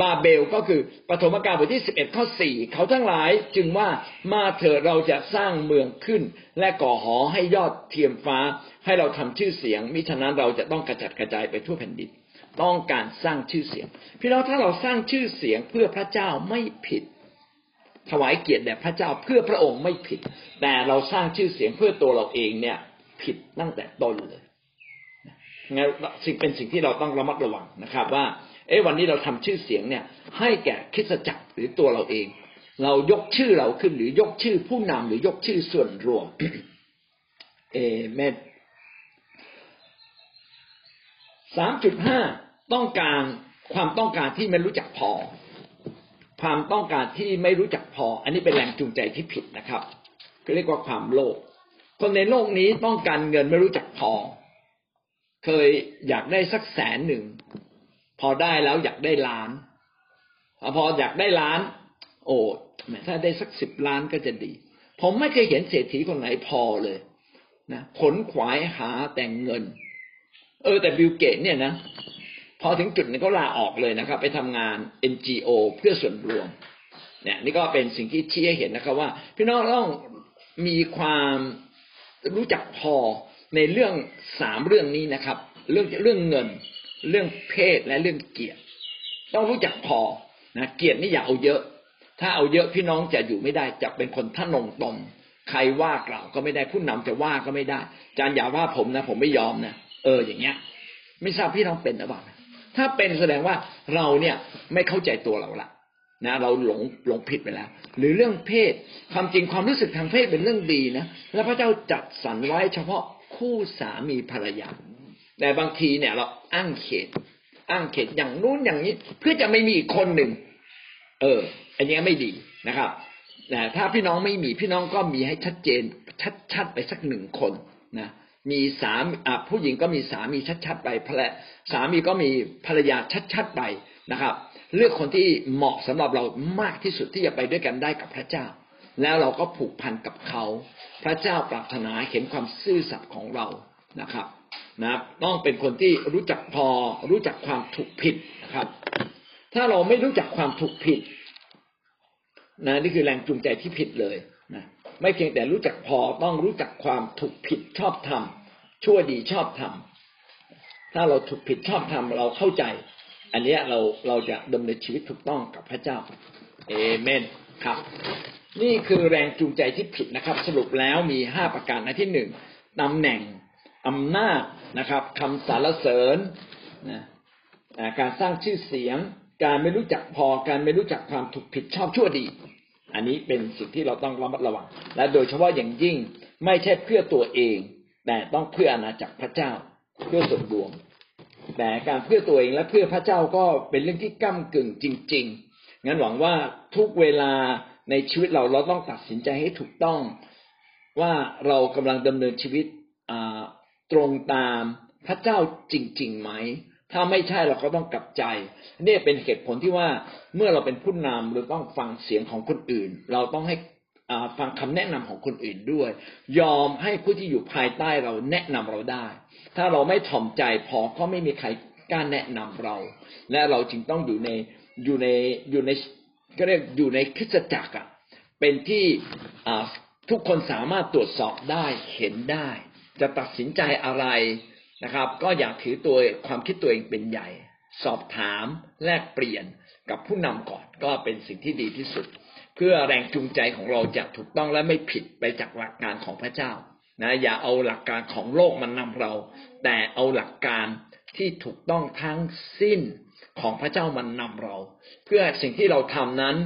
บาเบลก็คือปฐมกาลบทที่สิบเอ็ดข้อสี่เขาทั้งหลายจึงว่ามาเถิดเราจะสร้างเมืองขึ้น และก่อหอให้ยอดเทียมฟ้า ให้เราทำชื่อเสียง มิฉะนั้นเราจะต้องกระจัดกระจายไปทั่วแผ่นดินต้องการสร้างชื่อเสียง พี่น้องถ้าเราสร้างชื่อเสียงเพื่อพระเจ้าไม่ผิด ถวายเกียรติแด่พระเจ้าเพื่อพระองค์ไม่ผิด แต่เราสร้างชื่อเสียงเพื่อตัวเราเองเนี่ย ผิดตั้งแต่ต้นเลย งั้นสิ่งเป็นสิ่งที่เราต้องระมัดระวังนะครับ ว่า เอ้วันนี้เราทำชื่อเสียงเนี่ย ให้แก่คิสจักรหรือตัวเราเอง เรายกชื่อเราขึ้นหรือยกชื่อผู้นำหรือยกชื่อส่วนรวม เอเมนสามจุดห้าต้องการความต้องการที่ไม่รู้จักพอ ความต้องการที่ไม่รู้จักพอ อันนี้เป็นแรงจูงใจที่ผิดนะครับก็เรียกว่าความโลภคนในโลกนี้ต้องการเงินไม่รู้จักพอ เคยอยากได้สักแสนหนึ่ง พอได้แล้วอยากได้ล้านพออยากได้ล้าน โอ้ถ้าได้สักสิบล้านก็จะดี ผมไม่เคยเห็นเศรษฐีคนไหนพอเลยนะขนขวายหาแต่งเงิน เออแต่บิลเกตเนี่ยนะพอถึงจุดนี้ก็ลาออกเลยนะครับ ไปทำงาน NGO เพื่อส่วนรวม เนี่ย นี่ก็เป็นสิ่งที่ชี้ให้เห็นนะครับ ว่า พี่น้องต้องมีความรู้จักพอ ในเรื่องสามเรื่องนี้นะครับ เรื่องเรื่องเงิน เรื่องเพศและเรื่องเกียรติ ต้องรู้จักพอนะเกียรตินี่อย่าเอาเยอะ ถ้าเอาเยอะพี่น้องจะอยู่ไม่ได้จะเป็นคนท่านงตรงใครว่ากล่าวก็ไม่ได้ผู้นำจะว่าก็ไม่ได้อาจารย์อย่าว่าผมนะ ผมไม่ยอมนะเอออย่างเงี้ย ไม่ทราบพี่น้องเป็นหรือเปล่าถ้าเป็นแสดงว่าเราเนี่ยไม่เข้าใจตัวเราละนะเราหลงหลงผิดไปแล้ว หรือเรื่องเพศความจริงความรู้สึกทางเพศเป็นเรื่องดีนะ และพระเจ้าจัดสรรไว้เฉพาะ คู่สามีภรรยา แต่บางทีเนี่ยเราอ้างเขต อ้างเขตอย่างนู้นอย่างนี้ เพื่อจะไม่มีอีกคนหนึ่ง เออ อันนี้ไม่ดีนะครับแต่ถ้าพี่น้องไม่มีพี่น้องก็มีให้ชัดเจนชัดๆไปสักหนึ่งคนนะมีสามอ่าผู้หญิงก็มีสามีชัดๆไปภรรสามีก็มีภรรยาชัดๆไปนะครับ เลือกคนที่เหมาะสำหรับเรามากที่สุดที่จะไปด้วยกันได้กับพระเจ้า แล้วเราก็ผูกพันกับเขา พระเจ้าปรารถนาเห็นความซื่อสัตย์ของเรานะครับนะต้องเป็นคนที่รู้จักพอรู้จักความถูกผิดนะครับ ถ้าเราไม่รู้จักความถูกผิดนะนี่คือแรงจูงใจที่ผิดเลยนะไม่เพียงแต่รู้จักพอต้องรู้จักความถูกผิดชอบธรรมชั่วดีชอบธรรมถ้าเราถูกผิดชอบธรรมเราเข้าใจ อันนี้เราเราจะดำเนินชีวิตถูกต้องกับพระเจ้าเอเมนครับ นี่คือแรงจูงใจที่ผิดนะครับ สรุปแล้วมีห้าประการนะที่หนึ่งตำแหน่งอำนาจนะครับคำสรรเสริญนะการสร้างชื่อเสียง การไม่รู้จักพอการไม่รู้จักความถูกผิดชอบชั่วดี อันนี้เป็นสิ่งที่เราต้องระมัดระวัง และโดยเฉพาะอย่างยิ่งไม่ใช่เพื่อตัวเอง แต่ต้องเพื่ออาณาจักรพระเจ้าเพื่อส่วนรวม แต่การเพื่อตัวเองและเพื่อพระเจ้าก็เป็นเรื่องที่ก้ากึ่งจริง ๆ งั้นหวังว่าทุกเวลา ในชีวิตเราเราต้องตัดสินใจให้ถูกต้อง ว่าเรากำลังดำเนินชีวิตตรงตามพระเจ้าจริงๆไหม ถ้าไม่ใช่เราก็ต้องกลับใจนี่เป็นเหตุผลที่ว่าเมื่อเราเป็นผู้นำเราต้องฟังเสียงของคนอื่น เราต้องให้ฟังคำแนะนำของคนอื่นด้วย ยอมให้ผู้ที่อยู่ภายใต้เราแนะนำเราได้ ถ้าเราไม่ถ่อมใจพอก็ไม่มีใครกล้าแนะนำเรา และเราจึงต้องอยู่ในอยู่ในอยู่ใน ก็เรียกอยู่ในคริสตจักรอะเป็นที่ทุกคนสามารถตรวจสอบได้เห็นได้ จะตัดสินใจอะไรนะครับ ก็อย่าถือตัวความคิดตัวเองเป็นใหญ่ สอบถามแลกเปลี่ยนกับผู้นำก่อนก็เป็นสิ่งที่ดีที่สุด เพื่อแรงจูงใจของเราจะถูกต้องและไม่ผิดไปจากหลักการของพระเจ้านะอย่าเอาหลักการของโลกมันนำเรา แต่เอาหลักการที่ถูกต้องทั้งสิ้น ของพระเจ้ามันนำเรา เพื่อสิ่งที่เราทำนั้น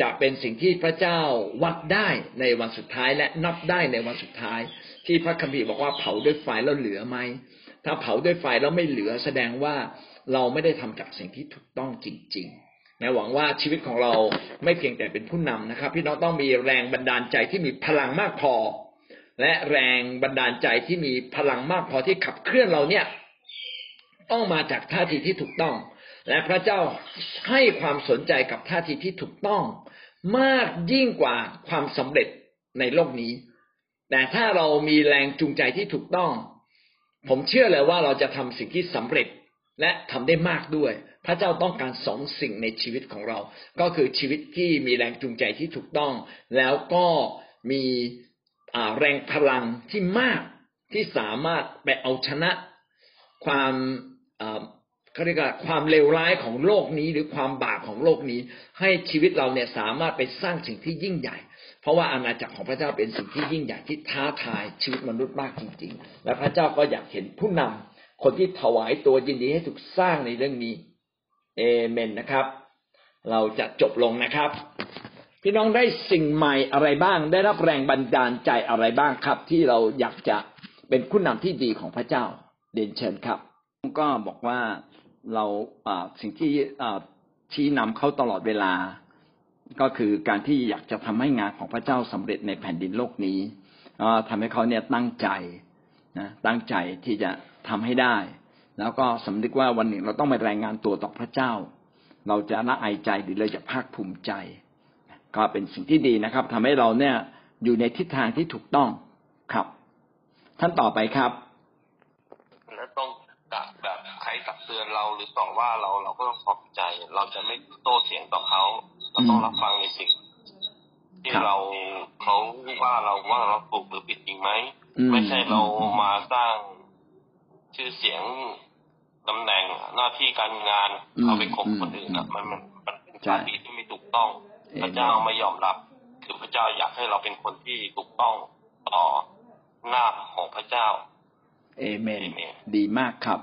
จะเป็นสิ่งที่พระเจ้าวัดได้ในวันสุดท้ายและนับได้ในวันสุดท้าย ที่พระคัมภีร์บอกว่าเผาด้วยไฟแล้วเหลือไหมถ้าเผาด้วยไฟแล้วไม่เหลือแสดงว่าเราไม่ได้ทำจากสิ่งที่ถูกต้องจริงๆนะหวังว่าชีวิตของเราไม่เพียงแต่เป็นผู้นำนะครับ พี่น้องต้องมีแรงบันดาลใจที่มีพลังมากพอ และแรงบันดาลใจที่มีพลังมากพอที่ขับเคลื่อนเราเนี่ยต้องมาจากท่าทีที่ถูกต้อง และพระเจ้าให้ความสนใจกับท่าทีที่ถูกต้อง มากยิ่งกว่าความสำเร็จในโลกนี้ แต่ถ้าเรามีแรงจูงใจที่ถูกต้อง ผมเชื่อเลยว่าเราจะทำสิ่งที่สำเร็จและทำได้มากด้วย พระเจ้าต้องการสองสิ่งในชีวิตของเรา ก็คือชีวิตที่มีแรงจูงใจที่ถูกต้อง แล้วก็มีแรงพลังที่มากที่สามารถไปเอาชนะความ เขาเรียกว่าความเลวร้ายของโลกนี้หรือความบาปของโลกนี้ ให้ชีวิตเราเนี่ยสามารถไปสร้างสิ่งที่ยิ่งใหญ่ เพราะว่าอาณาจักรของพระเจ้าเป็นสิ่งที่ยิ่งใหญ่ที่ท้าทายชีวิตมนุษย์มากจริง ๆ และพระเจ้าก็อยากเห็นผู้นำคนที่ถวายตัวยินดีให้ถูกสร้างในเรื่องนี้เอเมนนะครับ เราจะจบลงนะครับพี่น้องได้สิ่งใหม่อะไรบ้าง ได้รับแรงบันดาลใจอะไรบ้างครับ ที่เราอยากจะเป็นผู้นำที่ดีของพระเจ้าเด่นเชิญครับ ก็บอกว่า เราสิ่งที่ชี้นำเขาตลอดเวลา ก็คือการที่อยากจะทำให้งานของพระเจ้าสำเร็จในแผ่นดินโลกนี้ทำให้เขาเนี่ยตั้งใจนะตั้งใจที่จะทำให้ได้ แล้วก็สำนึกว่าวันหนึ่งเราต้องไปรายงานตัวต่อพระเจ้า เราจะละอายใจหรือเราจะภาคภูมิใจ ก็เป็นสิ่งที่ดีนะครับทำให้เราเนี่ยอยู่ในทิศทางที่ถูกต้องครับ ท่านต่อไปครับเตื อนเราหรือต่อว่าเราเราก็ต้องขอบใจ เราจะไม่โต้เสียงต่อเขาเราต้องรับฟังในสิ่งที่เราเขาว่าเราว่าเราถูกหรือผิดจริงไหมไม่ใช่เรามาสร้างชื่อเสียงตำแหน่งหน้าที่การงานเอาไปข่มคนอื่นนะมันมันมันเป็นการดีที่ไม่ถูกต้อง พระเจ้าไม่ยอมรับ คือพระเจ้าอยากให้เราเป็นคนที่ถูกต้องต่อหน้าของพระเจ้าเอเมนดีมากครับ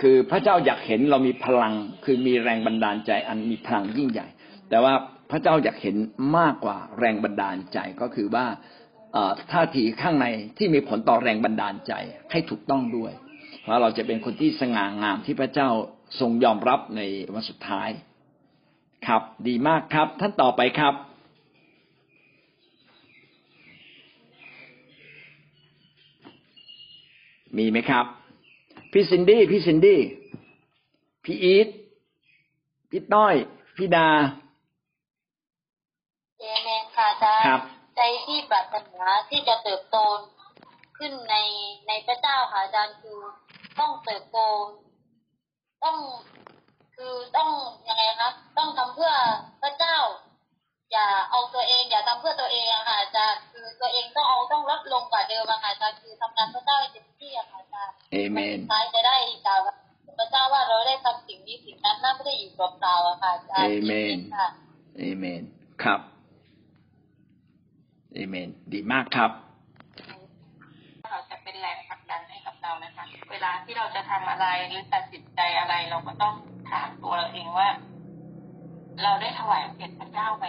คือพระเจ้าอยากเห็นเรามีพลัง คือมีแรงบันดาลใจอันมีพลังยิ่งใหญ่ แต่ว่าพระเจ้าอยากเห็นมากกว่าแรงบันดาลใจก็คือว่าท่าทีข้างในที่มีผลต่อแรงบันดาลใจให้ถูกต้องด้วย เพราะเราจะเป็นคนที่สง่างามที่พระเจ้าทรงยอมรับในวันสุดท้าย ครับ ดีมากครับ ท่านต่อไปครับมีไหมครับ พี่ซินดี้พี่ซินดี้พี่อีทพี่ต้อยพี่ดาเอเมนค่ะอาจารย์ใจที่ปรารถนาที่จะเติบโตขึ้นในในพระเจ้าค่ะอาจารย์คือต้องเติบโตต้องคือต้องยังไงคะต้องทำเพื่อพระเจ้า อย่าเอาตัวเอง อย่าทำเพื่อตัวเองอะค่ะอาจารย์คือตัวเองต้องเอาต้องลดลงกว่าเดิมอะค่ะอาจารย์คือทำงานพระเจ้าให้เต็มที่อะค่ะอาจารย์เอเมนท้ายจะได้กล่าวพระเจ้าว่าเราได้ทำสิ่งนี้สิ่งนั้นน่าไม่ได้อยู่เปล่าๆอะค่ะอาจารย์เอเมนเอเมนครับเอเมน ดีมากครับเราจะเป็นแรงผลักดันให้กับเรานะคะ เวลาที่เราจะทำอะไรหรือตัดสินใจอะไร เราก็ต้องถามตัวเราเองว่า เราได้ถวายเกียรติพระเจ้าไหม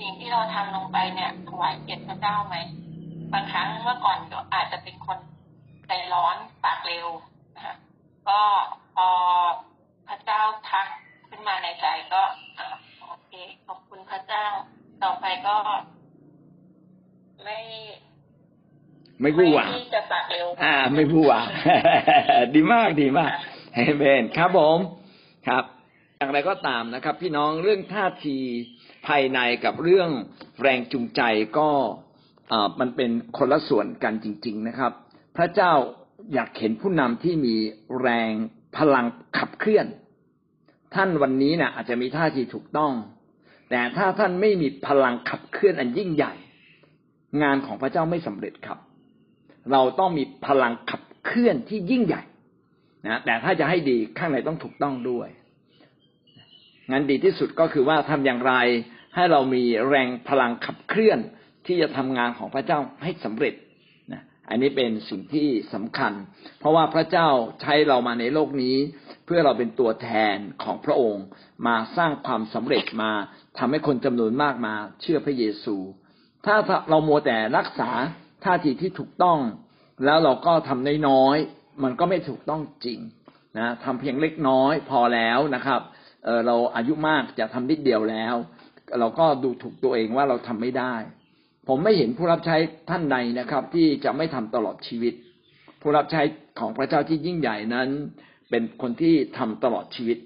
สิ่งที่เราทำลงไปเนี่ยถวายเกียรติพระเจ้าไหมบางครั้งเมื่อก่อนก็อาจจะเป็นคนใจร้อนปากเร็วนะคะก็พอพระเจ้าทักขึ้นมาในใจก็โอเคขอบคุณพระเจ้า ต่อไปก็ ไม่ไม่พูดว่าจะปากเร็วอ่า ไม่พูดว่าดีมากดีมากเฮเบนครับผมครับ อย่างไรก็ตามนะครับ พี่น้องเรื่องท่าที ภายในกับเรื่องแรงจูงใจก็มันเป็นคนละส่วนกันจริง ๆนะครับ พระเจ้าอยากเห็นผู้นำที่มีแรงพลังขับเคลื่อน ท่านวันนี้นะอาจจะมีท่าทีถูกต้อง แต่ถ้าท่านไม่มีพลังขับเคลื่อนอันยิ่งใหญ่ งานของพระเจ้าไม่สำเร็จครับ เราต้องมีพลังขับเคลื่อนที่ยิ่งใหญ่นะแต่ถ้าจะให้ดีข้างในต้องถูกต้องด้วยงานดีที่สุดก็คือว่าทำอย่างไร ให้เรามีแรงพลังขับเคลื่อนที่จะทำงานของพระเจ้าให้สำเร็จนะอันนี้เป็นสิ่งที่สำคัญ เพราะว่าพระเจ้าใช้เรามาในโลกนี้ เพื่อเราเป็นตัวแทนของพระองค์ มาสร้างความสำเร็จมาทำให้คนจำนวนมากมาเชื่อพระเยซู ถ้าเราโมแต่รักษาท่าทีที่ถูกต้อง แล้วเราก็ทำน้อยๆมันก็ไม่ถูกต้องจริงนะทำเพียงเล็กน้อยพอแล้วนะครับเเราอายุมากจะทำนิดเดียวแล้ว เราก็ดูถูกตัวเองว่าเราทำไม่ได้ ผมไม่เห็นผู้รับใช้ท่านใดนะครับ ที่จะไม่ทำตลอดชีวิต ผู้รับใช้ของพระเจ้าที่ยิ่งใหญ่นั้น เป็นคนที่ทำตลอดชีวิต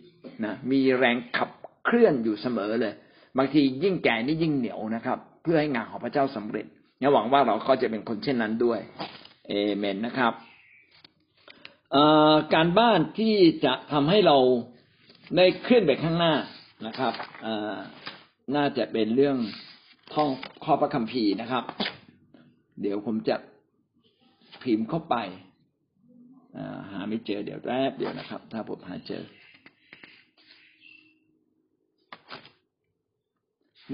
นะมีแรงขับเคลื่อนอยู่เสมอเลย บางทียิ่งแก่นี่ยิ่งเหนียวนะครับ เพื่อให้งานของพระเจ้าสำเร็จหวังว่าเราก็จะเป็นคนเช่นนั้นด้วยเอเมนนะครับการบ้านที่จะทำให้เราได้เคลื่อนไปข้างหน้านะครับ น่าจะเป็นเรื่องท่องข้อพระคัมภีร์นะครับ เดี๋ยวผมจะพิมพ์เข้าไปหาไม่เจอเดี๋ยวแป๊บเดียวนะครับ ถ้าผมหาเจอ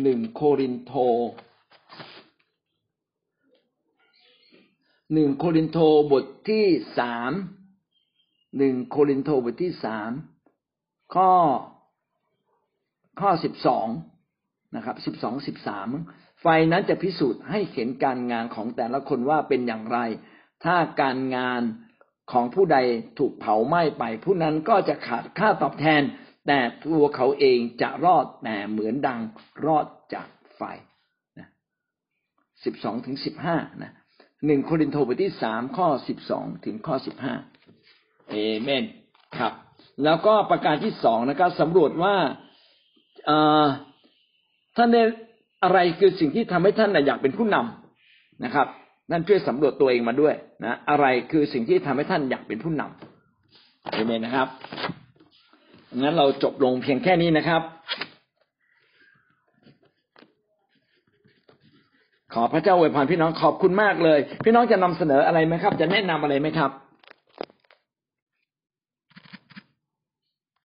หนึ่งโครินโตหนึ่งโครินโตบทที่สามหนึ่งโครินโตบทที่สามข้อข้อสิบสอง นะครับสิบสองสิบสามไฟนั้นจะพิสูจน์ให้เห็นการงานของแต่ละคนว่าเป็นอย่างไร ถ้าการงานของผู้ใดถูกเผาไหม้ไป ผู้นั้นก็จะขาดค่าตอบแทน แต่ตัวเขาเองจะรอดแต่เหมือนดังรอดจากไฟนะสิบสองถึงสิบห้านะหนึ่งโครินโตบทที่สามข้อสิบสองถึงข้อสิบห้าเอเมนครับ แล้วก็ประการที่สองนะครับสำรวจว่า ท่านได้อะไรคือสิ่งที่ทำให้ท่านอยากเป็นผู้นำนะครับนั่นช่วยสำรวจตัวเองมาด้วยนะอะไรคือสิ่งที่ทำให้ท่านอยากเป็นผู้นำเอเมนนะครับงั้นเราจบลงเพียงแค่นี้นะครับ ขอพระเจ้าอวยพรพี่น้องขอบคุณมากเลย พี่น้องจะนำเสนออะไรไหมครับ จะแนะนำอะไรไหมครับ